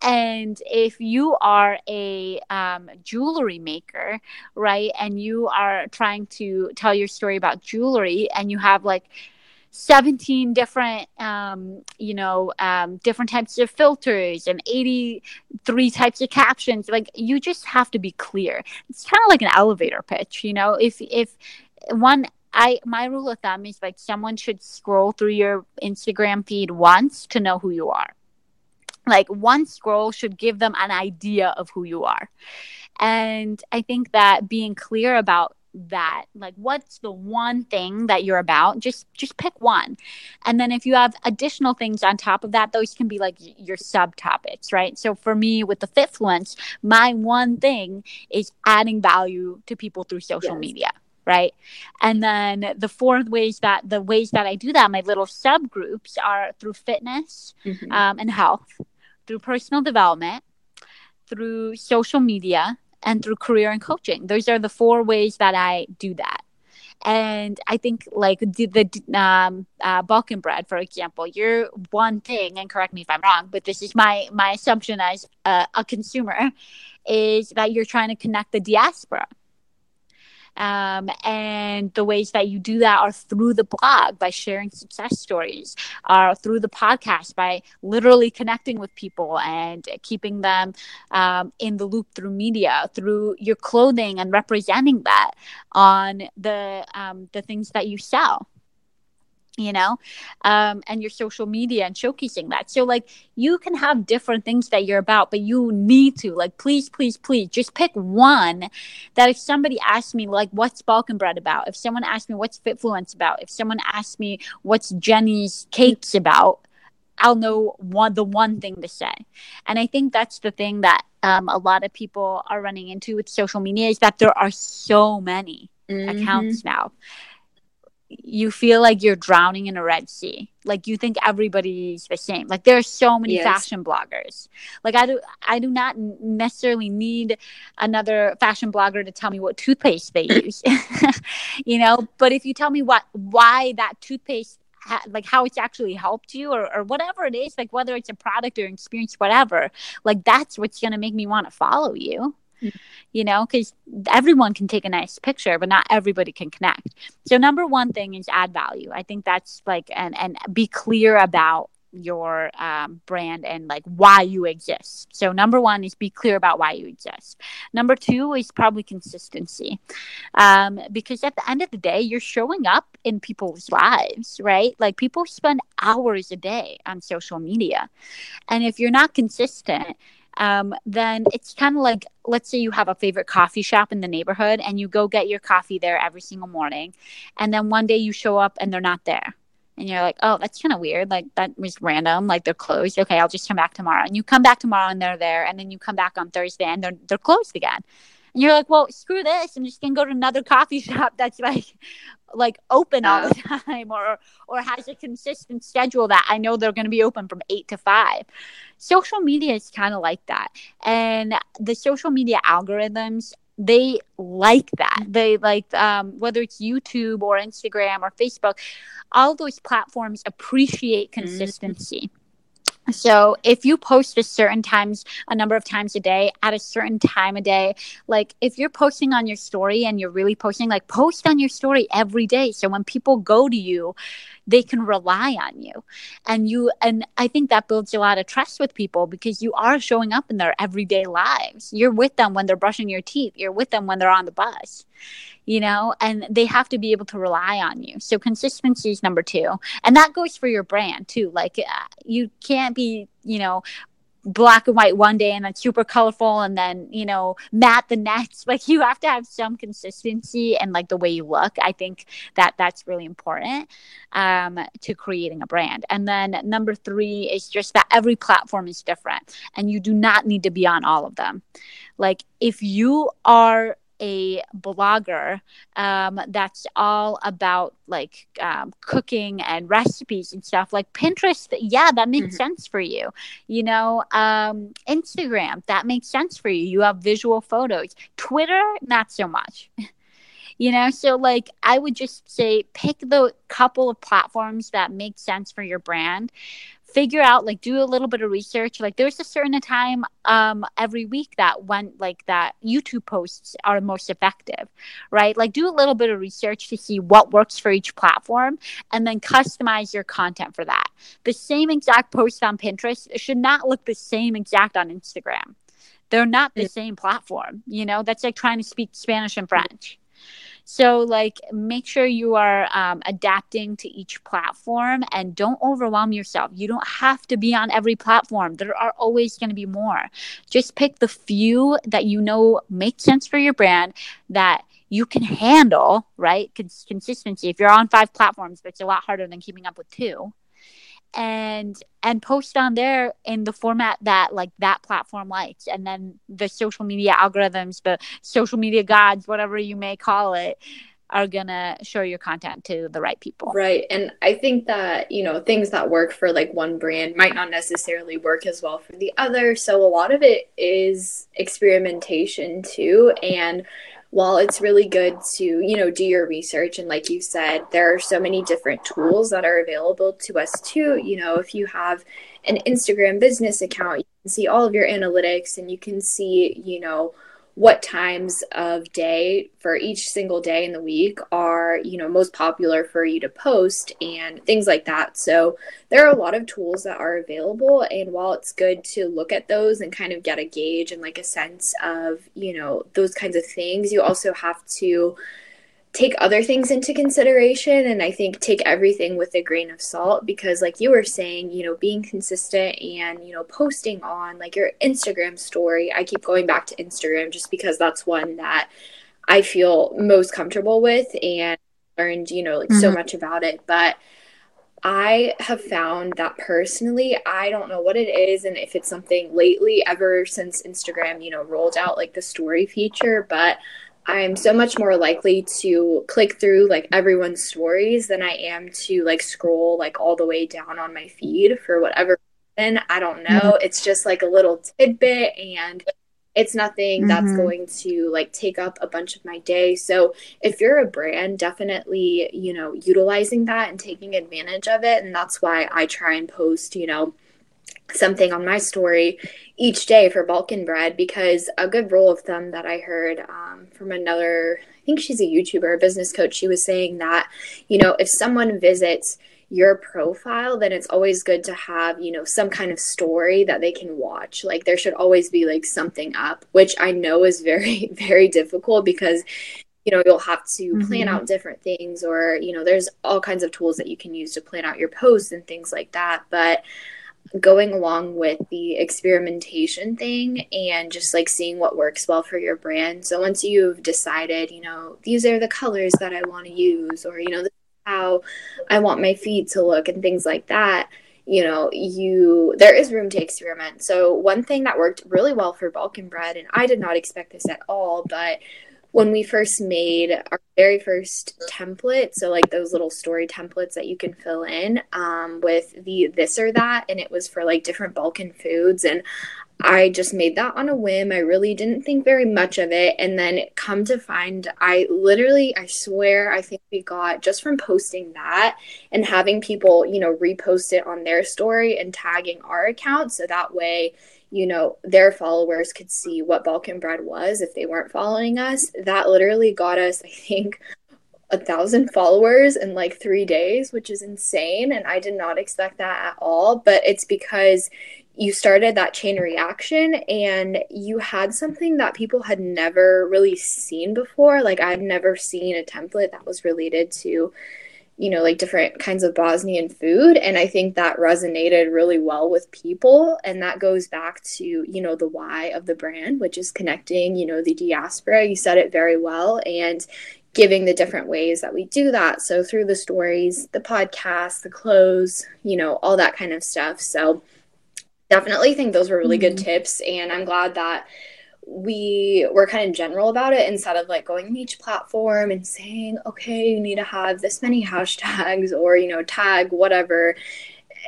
And if you are a um, jewelry maker, right, and you are trying to tell your story about jewelry and you have like 17 different um, you know um, different types of filters and 83 types of captions. Like you just have to be clear. It's kind of like an elevator pitch you know? If if one I my rule of thumb is like someone should scroll through your Instagram feed once to know who you are. Like one scroll should give them an idea of who you are. And I think that being clear about that like what's the one thing that you're about just just pick one and then if you have additional things on top of that those can be like your subtopics right so for me with the fifth fitfluence my one thing is adding value to people through social yes. media right and then the fourth ways that the ways that i do that my little subgroups are through fitness mm-hmm. um, and health through personal development through social media and through career and coaching. Those are the four ways that I do that. And I think like the, the um, uh, Balkan bread, for example, you're one thing, and correct me if I'm wrong, but this is my my assumption as a, a consumer, is that you're trying to connect the diaspora um, and the ways that you do that are through the blog by sharing success stories, are through the podcast by literally connecting with people and keeping them um, in the loop through media, through your clothing and representing that on the um, the things that you sell you know um, and your social media and showcasing that. So like you can have different things that you're about but you need to like please please please just pick one that if somebody asks me like what's balkan bread about? If someone asks me what's fitfluence about? If someone asks me what's jenny's cakes about? I'll know one the one thing to say. And i think that's the thing that um, a lot of people are running into with social media is that there are so many mm-hmm. accounts now you feel like you're drowning in a red sea. Like you think everybody's the same. Like there are so many yes. fashion bloggers. Like i do i do not necessarily need another fashion blogger to tell me what toothpaste they use. You know but if you tell me what why that toothpaste ha- like how it's actually helped you or, or whatever it is like whether it's a product or experience whatever like that's what's going to make me want to follow you you know, because everyone can take a nice picture, but not everybody can connect. So number one thing is add value. I think that's like and and be clear about your um, brand and like why you exist. So number one is be clear about why you exist. Number two is probably consistency, um, because at the end of the day, you're showing up in people's lives, right? Like people spend hours a day on social media, and if you're not consistent um, then it's kind of like let's say you have a favorite coffee shop in the neighborhood and you go get your coffee there every single morning. And then one day you show up and they're not there. And you're like oh that's kind of weird. Like that was random. Like they're closed. Okay i'll just come back tomorrow. And you come back tomorrow and they're there. And then you come back on thursday and they're, they're closed again you're like well screw this i'm just gonna go to another coffee shop that's like like open all the time or or has a consistent schedule that i know they're going to be open from 8 to 5 social media is kind of like that and the social media algorithms they like that. They like um, whether it's youtube or instagram or facebook all those platforms appreciate mm-hmm. consistency. mm-hmm so if you post a certain times a number of times a day at a certain time a day like if you're posting on your story and you're really posting like post on your story every day. So when people go to you they can rely on you and you and i think that builds a lot of trust with people because you are showing up in their everyday lives you're with them when they're brushing your teeth you're with them when they're on the bus you know, and they have to be able to rely on you. So consistency is number two. And that goes for your brand too. Like uh, you can't be, you know, black and white one day and then super colorful and then you know matte the next. Like you have to have some consistency and like the way you look. I think that that's really important um, to creating a brand. And then number three is just that every platform is different and you do not need to be on all of them. Like if you are a blogger um, that's all about like um, cooking and recipes and stuff like pinterest yeah that makes mm-hmm. sense for you. You know um, instagram that makes sense for you. You have visual photos. Twitter not so much. You know so like i would just say pick the couple of platforms that make sense for your brand figure out like do a little bit of research. Like there's a certain time um every week that when like that youtube posts are most effective right? Like do a little bit of research to see what works for each platform and then customize your content for that. The same exact post on pinterest should not look the same exact on instagram. They're not the same platform you know? That's like trying to speak spanish and french so, like, make sure you are um, adapting to each platform and don't overwhelm yourself. You don't have to be on every platform, there are always going to be more. Just pick the few that you know make sense for your brand that you can handle, right? Cons- consistency. If you're on five platforms, it's a lot harder than keeping up with two. And and post on there in the format that like that platform likes, and then the social media algorithms, the social media gods, whatever you may call it, are gonna show your content to the right people. Right. And I think that, you know, things that work for like one brand might not necessarily work as well for the other. So a lot of it is experimentation too. And while it's really good to, you know, do your research and like you said, there are so many different tools that are available to us too. You know, if you have an Instagram business account, you can see all of your analytics and you can see, you know, what times of day for each single day in the week are you know most popular for you to post and things like that. So there are a lot of tools that are available and while it's good to look at those and kind of get a gauge and like a sense of you know those kinds of things you also have to take other things into consideration and I think take everything with a grain of salt because like you were saying, you know, being consistent and, you know, posting on like your Instagram story. I keep going back to Instagram just because that's one that I feel most comfortable with and learned, you know, like mm-hmm. so much about it, but I have found that personally, I don't know what it is and if it's something lately ever since Instagram, you know, rolled out like the story feature, but I'm so much more likely to click through like everyone's stories than I am to like scroll like all the way down on my feed for whatever reason. I don't know. Mm-hmm. It's just like a little tidbit and it's nothing mm-hmm. that's going to like take up a bunch of my day. So if you're a brand, definitely, you know, utilizing that and taking advantage of it. And that's why I try and post, you know, something on my story each day for Balkan bread because a good rule of thumb that I heard um, from another, I think she's a YouTuber, a business coach, she was saying that, you know, if someone visits your profile, then it's always good to have, you know, some kind of story that they can watch. Like there should always be like something up, which I know is very, very difficult because you know you'll have to plan mm-hmm. out different things or you know there's all kinds of tools that you can use to plan out your posts and things like that but going along with the experimentation thing and just like seeing what works well for your brand. So once you've decided, you know, these are the colors that I want to use, or, you know, how I want my feed to look and things like that, you know, you there is room to experiment. So one thing that worked really well for Balkan bread, and I did not expect this at all, but when we first made our very first template, so like those little story templates that you can fill in um, with the this or that, and it was for like different Balkan foods. And I just made that on a whim. I really didn't think very much of it. And then come to find, I literally, I swear, I think we got just from posting that and having people, you know, repost it on their story and tagging our account. So that way, you know, their followers could see what Balkan bread was if they weren't following us. That literally got us, I think, a thousand followers in like three days, which is insane. And I did not expect that at all. But it's because you started that chain reaction and you had something that people had never really seen before. Like, I've never seen a template that was related to you know, like different kinds of Bosnian food. And I think that resonated really well with people. And that goes back to, you know, the why of the brand, which is connecting, you know, the diaspora. You said it very well. And giving the different ways that we do that. So through the stories, the podcast, the clothes, you know, all that kind of stuff. So definitely think those were really mm-hmm. good tips. And I'm glad that we were kind of general about it instead of like going to each platform and saying, okay, you need to have this many hashtags or, you know, tag whatever.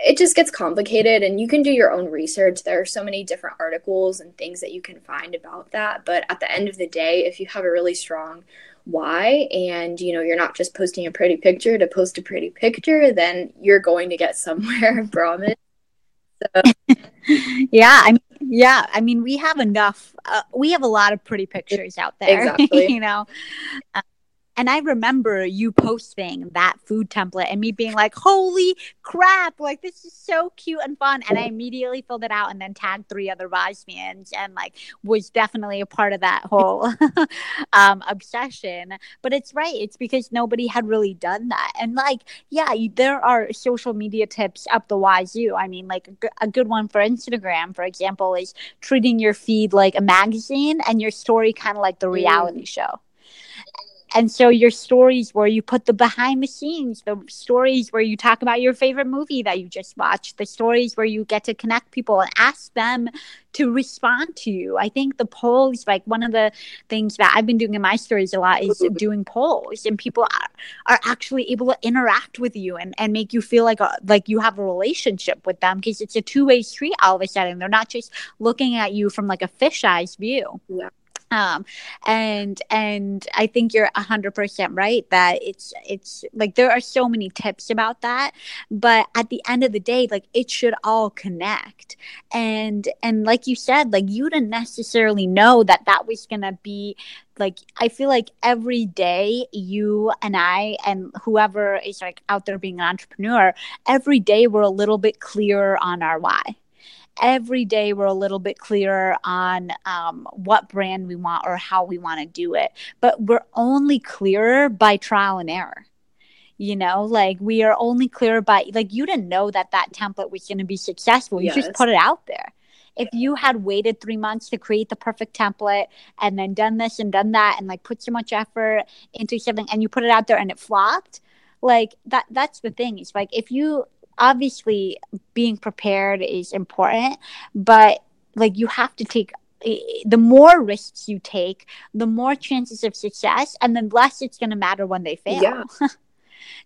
It just gets complicated and you can do your own research. There are so many different articles and things that you can find about that. But at the end of the day, if you have a really strong why and you know you're not just posting a pretty picture to post a pretty picture then you're going to get somewhere I promise so. yeah i mean yeah, I mean, we have enough. Uh, we have a lot of pretty pictures out there. Exactly. you know, and I remember you posting that food template and me being like, holy crap, like this is so cute and fun. And I immediately filled it out and then tagged three other Bosnians and like was definitely a part of that whole um, obsession. But it's right. It's because nobody had really done that. And like, yeah, you, there are social media tips up the wazoo. I mean, like a, a good one for Instagram, for example, is treating your feed like a magazine and your story kind of like the reality mm. show and so your stories where you put the behind the scenes the stories where you talk about your favorite movie that you just watched the stories where you get to connect people and ask them to respond to you. I think the polls, like one of the things that I've been doing in my stories a lot is doing polls, and people are, are actually able to interact with you and, and make you feel like a, like you have a relationship with them because it's a two way street all of a sudden. They're not just looking at you from like a fish eyes view. Yeah um and and i think you're 100% right that it's it's like there are so many tips about that but at the end of the day like it should all connect. And and like you said like you didn't necessarily know that that was gonna be like i feel like every day you and i and whoever is like out there being an entrepreneur every day we're a little bit clearer on our why every day we're a little bit clearer on um, what brand we want or how we want to do it. But we're only clearer by trial and error. You know like we are only clear by like you didn't know that that template was going to be successful. You yes. just put it out there. If you had waited three months to create the perfect template and then done this and done that and like put so much effort into something and you put it out there and it flopped like that that's the thing. It's like if you obviously being prepared is important, but like you have to take eh, the more risks you take, the more chances of success, and then less it's going to matter when they fail. Yeah.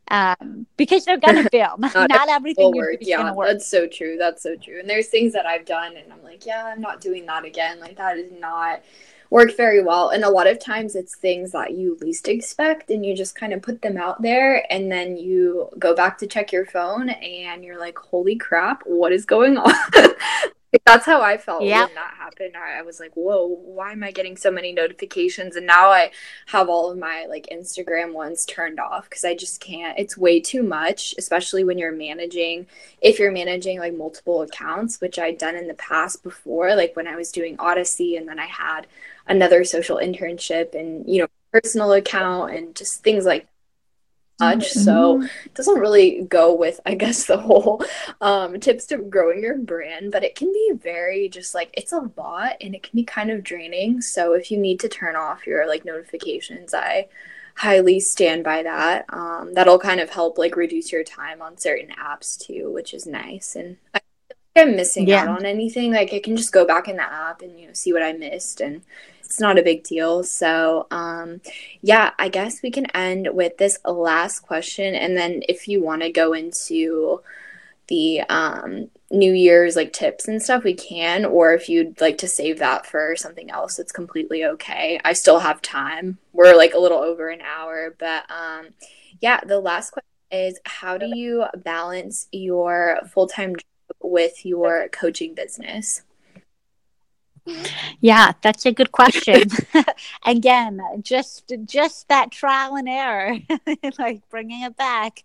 um, because they're going to fail. not, not everything work. Yeah, that's so true. That's so true. And there's things that I've done, and I'm like, yeah, I'm not doing that again. Like that is not work very well. And a lot of times it's things that you least expect and you just kind of put them out there and then you go back to check your phone and you're like, holy crap, what is going on? That's how I felt yep. when that happened. I, was like, whoa, why am I getting so many notifications? And now I have all of my like Instagram ones turned off because I just can't. It's way too much, especially when you're managing, if you're managing like multiple accounts, which I'd done in the past before, like when I was doing Odyssey and then I had another social internship and, you know, personal account and just things like much mm-hmm. so it doesn't really go with i guess the whole um, tips to growing your brand but it can be very just like it's a lot and it can be kind of draining. So if you need to turn off your like notifications i highly stand by that. Um, that'll kind of help like reduce your time on certain apps too which is nice. And I I'm missing yeah. out on anything, like I can just go back in the app and you know see what I missed and it's not a big deal. So, um, yeah, I guess we can end with this last question. And then if you want to go into the um, New Year's like tips and stuff, we can. Or if you'd like to save that for something else, it's completely okay. I still have time. We're like a little over an hour. But um, yeah, the last question is how do you balance your full time job with your coaching business? Yeah, that's a good question. Again, just just that trial and error, like bringing it back.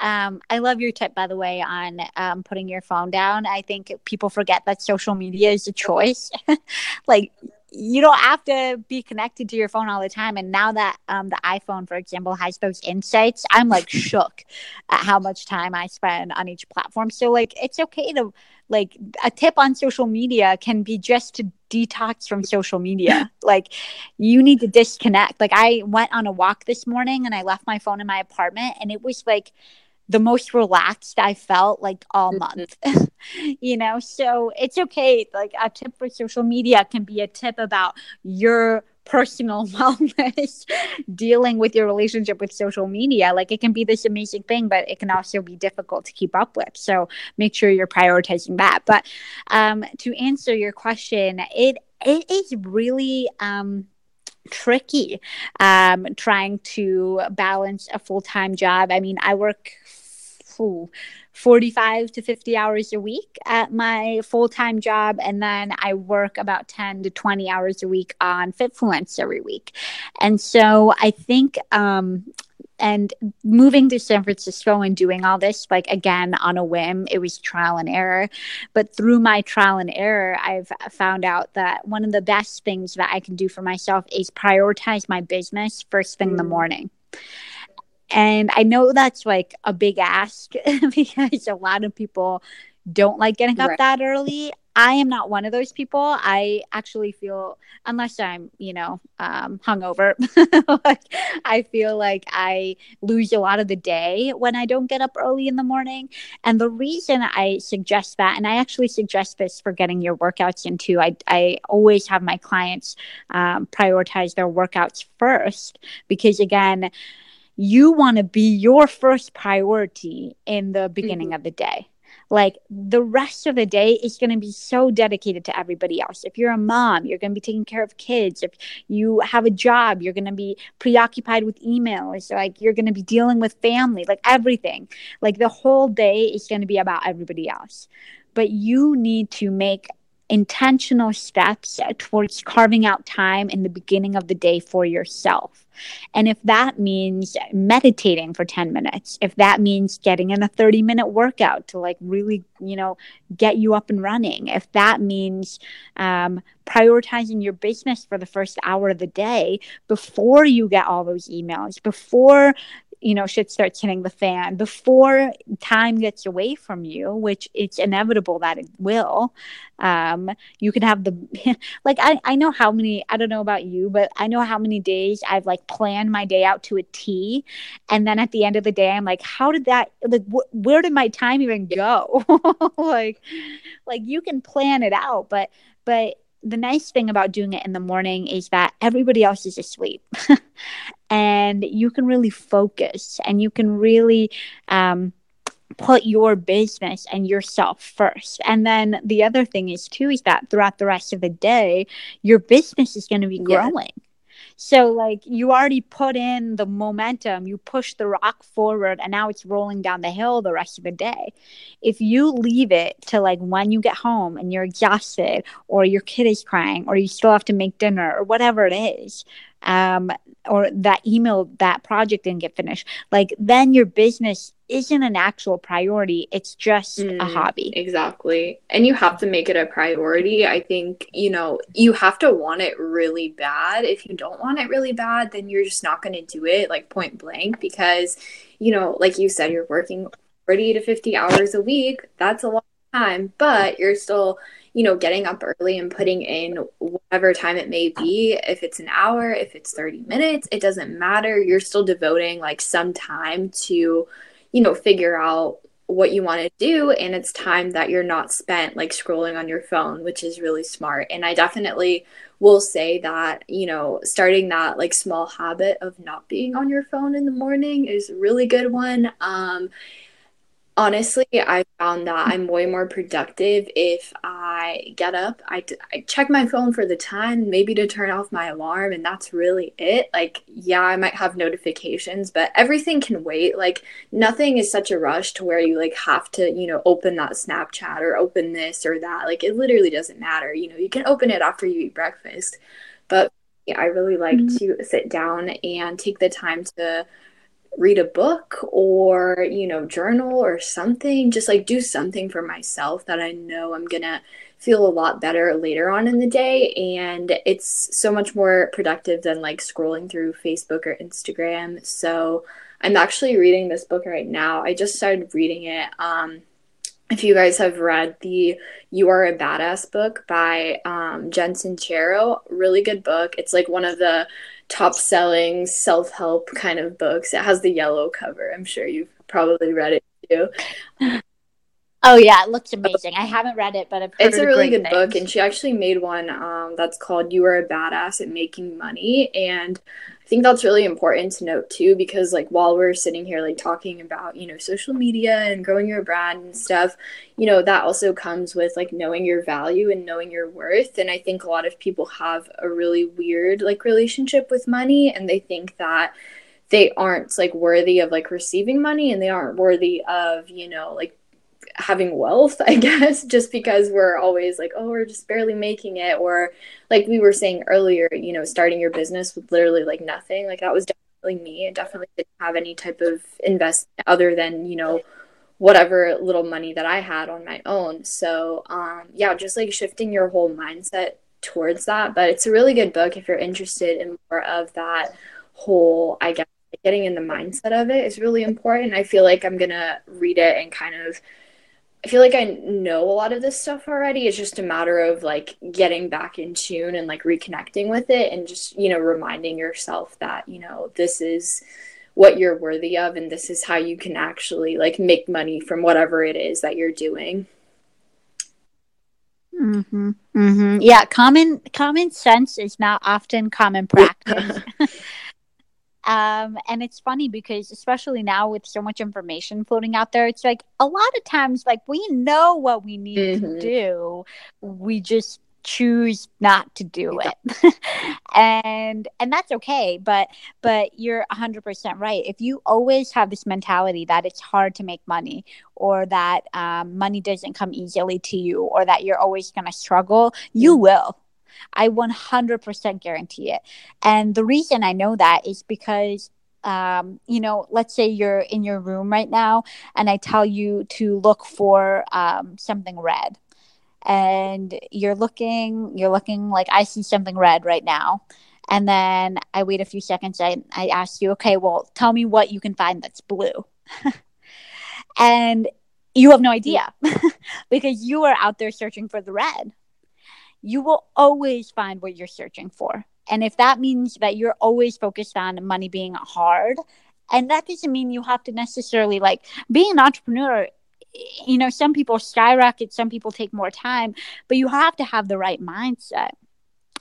Um, I love your tip, by the way, on um, putting your phone down. I think people forget that social media is a choice. like you don't have to be connected to your phone all the time. And now that um, the iPhone, for example, has those insights, I'm like shook at how much time I spend on each platform. So, like, it's okay to, like, a tip on social media can be just to detox from social media. like, you need to disconnect. Like, I went on a walk this morning and I left my phone in my apartment, and it was like, the most relaxed I felt like all mm-hmm. month. you know, so it's okay. Like a tip for social media can be a tip about your personal wellness dealing with your relationship with social media like it can be this amazing thing but it can also be difficult to keep up with so make sure you're prioritizing that but um, to answer your question it it is really um, tricky um, trying to balance a full-time job i mean i work 45 to 50 hours a week at my full time job. And then I work about 10 to 20 hours a week on Fitfluence every week. And so I think, um, and moving to San Francisco and doing all this, like again on a whim, it was trial and error. But through my trial and error, I've found out that one of the best things that I can do for myself is prioritize my business first thing mm. in the mm. morning. And I know that's like a big ask because a lot of people don't like getting up right. that early. I am not one of those people. I actually feel, unless I'm, you know, um, hungover, like, I feel like I lose a lot of the day when I don't get up early in the morning. And the reason I suggest that, and I actually suggest this for getting your workouts into, I, I always have my clients um, prioritize their workouts first because, again, you want to be your first priority in the beginning mm-hmm. of the day like the rest of the day is going to be so dedicated to everybody else. If you're a mom, you're going to be taking care of kids. If you have a job, you're going to be preoccupied with emails. Like you're going to be dealing with family, like everything. Like the whole day is going to be about everybody else. But you need to make intentional steps towards carving out time in the beginning of the day for yourself. And if that means meditating for 10 minutes, if that means getting in a 30 minute workout to like really, you know, get you up and running, if that means um, prioritizing your business for the first hour of the day before you get all those emails, before you know shit starts hitting the fan before time gets away from you which it's inevitable that it will. Um you can have the like I, I know how many i don't know about you but i know how many days i've like planned my day out to a t and then at the end of the day i'm like how did that like wh- where did my time even go? Like like you can plan it out but but the nice thing about doing it in the morning is that everybody else is asleep and you can really focus and you can really um, put your business and yourself first. And then the other thing is too is that throughout the rest of the day, your business is going to be growing. Yeah. So like you already put in the momentum, you push the rock forward and now it's rolling down the hill the rest of the day. If you leave it to like when you get home and you're exhausted or your kid is crying or you still have to make dinner or whatever it is, um, or that email, that project didn't get finished, like then your business isn't an actual priority. It's just mm, a hobby. Exactly. And you have to make it a priority. I think, you know, you have to want it really bad. If you don't want it really bad, then you're just not going to do it like point blank because, you know, like you said, you're working 40 to 50 hours a week. That's a long time, but you're still you know, getting up early and putting in whatever time it may be, if it's an hour, if it's 30 minutes, it doesn't matter. You're still devoting like some time to, you know, figure out what you want to do and it's time that you're not spent like scrolling on your phone which is really smart and i definitely will say that you know starting that like small habit of not being on your phone in the morning is a really good one um honestly i found that i'm way more productive if i get up I, I check my phone for the time maybe to turn off my alarm and that's really it. Like yeah i might have notifications but everything can wait. Like nothing is such a rush to where you like have to you know open that snapchat or open this or that. Like it literally doesn't matter. You know you can open it after you eat breakfast. But i really like mm-hmm. to sit down and take the time to read a book or you know journal or something just like do something for myself that i know i'm gonna feel a lot better later on in the day. And it's so much more productive than like scrolling through facebook or instagram. So i'm actually reading this book right now. I just started reading it. Um if you guys have read the You Are a Badass book by um, Jen Sincero, really good book. It's like one of the top selling self help kind of books. It has the yellow cover. I'm sure you've probably read it too. Oh yeah, it looks amazing. I haven't read it, but it's a really good things. book, and she actually made one um, that's called "You Are a Badass at Making Money," and I think that's really important to note too, because like while we're sitting here like talking about you know social media and growing your brand and stuff, you know that also comes with like knowing your value and knowing your worth, and I think a lot of people have a really weird like relationship with money, and they think that they aren't like worthy of like receiving money and they aren't worthy of you know like having wealth, I guess, just because we're always like, oh, we're just barely making it. Or like we were saying earlier, you know, starting your business with literally like nothing. Like that was definitely me. I definitely didn't have any type of investment other than, you know, whatever little money that I had on my own. So um yeah, just like shifting your whole mindset towards that. But it's a really good book if you're interested in more of that whole, I guess, getting in the mindset of it is really important. I feel like I'm gonna read it and kind of I feel like I know a lot of this stuff already. It's just a matter of like getting back in tune and like reconnecting with it and just, you know, reminding yourself that, you know, this is what you're worthy of and this is how you can actually like make money from whatever it is that you're doing. Mm-hmm. Mm-hmm. Yeah, common common sense is not often common practice. Um, and it's funny because especially now with so much information floating out there, it's like a lot of times like we know what we need mm-hmm. to do. We just choose not to do it and and that's okay but but you're 100% right if you always have this mentality that it's hard to make money or that um, money doesn't come easily to you or that you're always going to struggle you mm-hmm. will I 100% guarantee it. And the reason I know that is because um, you know, let's say you're in your room right now and I tell you to look for um, something red. And you're looking, you're looking like I see something red right now. And then I wait a few seconds. I, I ask you, okay, well, tell me what you can find that's blue. and you have no idea because you are out there searching for the red you will always find what you're searching for. And if that means that you're always focused on money being hard, and that doesn't mean you have to necessarily like being an entrepreneur you know some people skyrocket some people take more time but you have to have the right mindset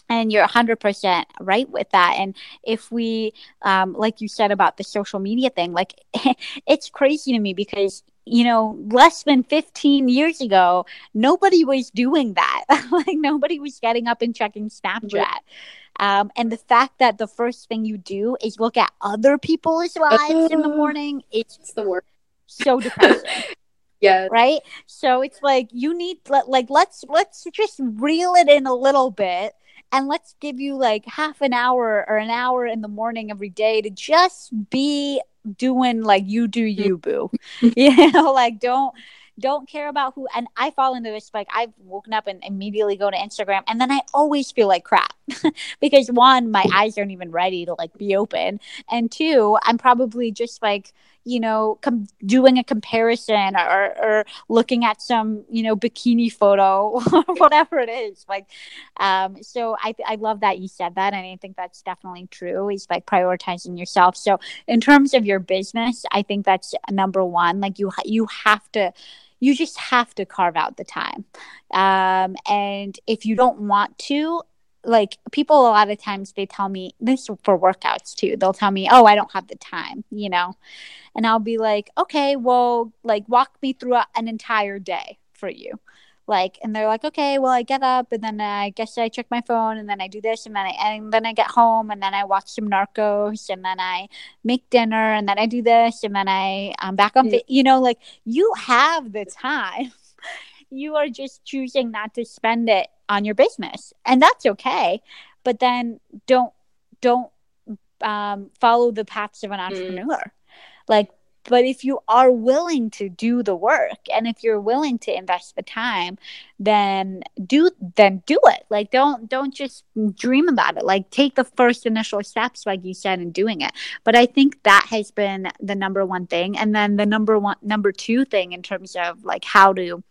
and you're 100% right with that and if we um, like you said about the social media thing like it's crazy to me because you know, less than 15 years ago, nobody was doing that. like nobody was getting up and checking Snapchat. Um, and the fact that the first thing you do is look at other people's lives in the morning, it's, it's the worst. So depressing. yeah. Right. So it's like you need like let's let's just reel it in a little bit and let's give you like half an hour or an hour in the morning every day to just be doing like you do mm-hmm. you boo. You know like don't don't care about who and i fall into this like i've woken up and immediately go to instagram and then i always feel like crap because one my eyes aren't even ready to like be open and two i'm probably just like you know com- doing a comparison or, or looking at some you know bikini photo whatever it is like um so i i love that you said that and i think that's definitely true is like prioritizing yourself. So in terms of your business i think that's number one like you you have to you just have to carve out the time. Um and if you don't want to like people a lot of times they tell me this for workouts too. They'll tell me oh i don't have the time you know? And i'll be like okay well like walk me through an entire day for you. Like and they're like okay well i get up and then i guess i check my phone and then i do this and then i and then i get home and then i watch some narcos and then i make dinner and then i do this and then i i'm back on yeah. you know like you have the time. You are just choosing not to spend it on your business and that's okay. But then don't don't um, follow the paths of an mm. entrepreneur. Mm. like but if you are willing to do the work and if you're willing to invest the time then do then do it. Like don't don't just dream about it. Like take the first initial steps like you said in doing it. But i think that has been the number one thing. And then the number one number two thing in terms of like how to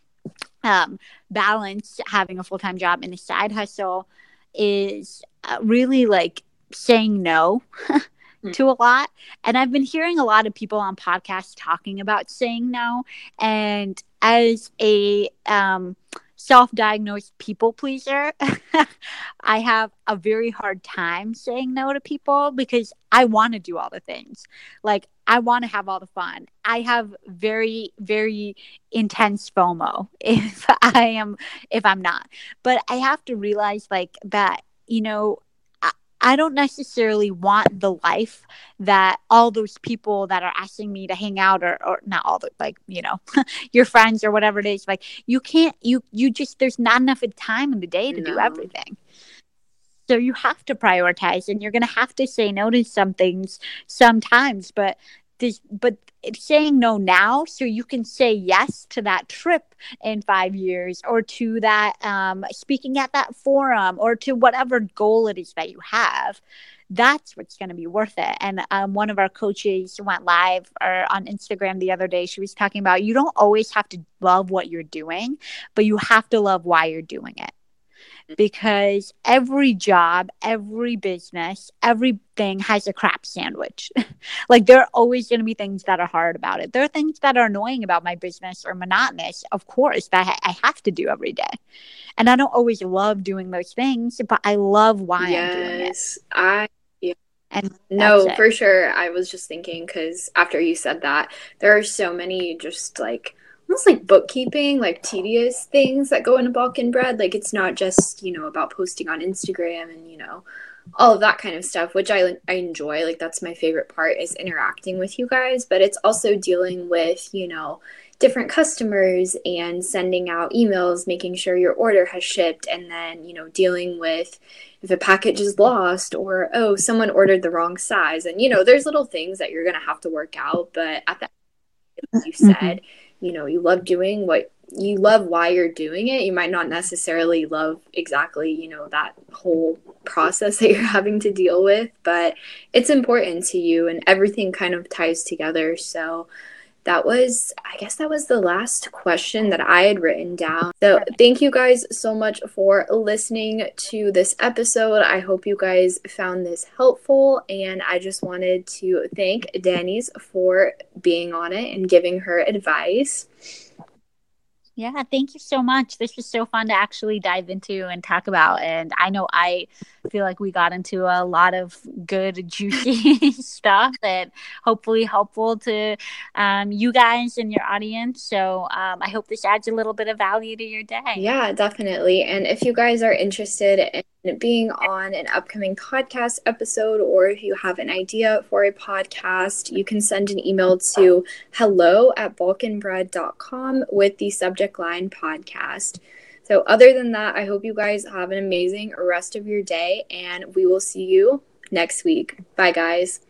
um, balance having a full time job and a side hustle is uh, really like saying no to a lot. And I've been hearing a lot of people on podcasts talking about saying no. And as a um, self diagnosed people pleaser, I have a very hard time saying no to people because I want to do all the things. Like, I want to have all the fun. I have very, very intense FOMO if I am, if I'm not. But I have to realize, like, that, you know, I don't necessarily want the life that all those people that are asking me to hang out or, or not all the like you know your friends or whatever it is like you can't you you just there's not enough time in the day to no. do everything so you have to prioritize and you're going to have to say no to some things sometimes but this but saying no now so you can say yes to that trip in five years or to that um, speaking at that forum or to whatever goal it is that you have that's what's going to be worth it. And um, one of our coaches went live or on Instagram the other day. She was talking about you don't always have to love what you're doing, but you have to love why you're doing it because every job, every business, everything has a crap sandwich. like there are always going to be things that are hard about it. There are things that are annoying about my business or monotonous, of course, that I have to do every day. And I don't always love doing those things, but I love why yes, I'm doing it. I yeah. And no, for sure. I was just thinking because after you said that, there are so many just like almost like bookkeeping, like tedious things that go into Balkan bread. Like it's not just, you know, about posting on Instagram and, you know, all of that kind of stuff, which I I enjoy. Like that's my favorite part is interacting with you guys, but it's also dealing with, you know, different customers and sending out emails, making sure your order has shipped and then, you know, dealing with if a package is lost or oh, someone ordered the wrong size. And you know, there's little things that you're going to have to work out, but at that you mm-hmm. said, mm-hmm you know you love doing what you love why you're doing it. You might not necessarily love exactly you know that whole process that you're having to deal with but it's important to you and everything kind of ties together. So that was, I guess that was the last question that I had written down. So, thank you guys so much for listening to this episode. I hope you guys found this helpful. And I just wanted to thank Danis for being on it and giving her advice. Yeah, thank you so much. This was so fun to actually dive into and talk about. And I know I feel like we got into a lot of good, juicy stuff that hopefully helpful to um, you guys and your audience. So um, I hope this adds a little bit of value to your day. Yeah, definitely. And if you guys are interested in being on an upcoming podcast episode, or if you have an idea for a podcast, you can send an email to hello at balkanbread.com with the subject line podcast. So, other than that, I hope you guys have an amazing rest of your day, and we will see you next week. Bye, guys.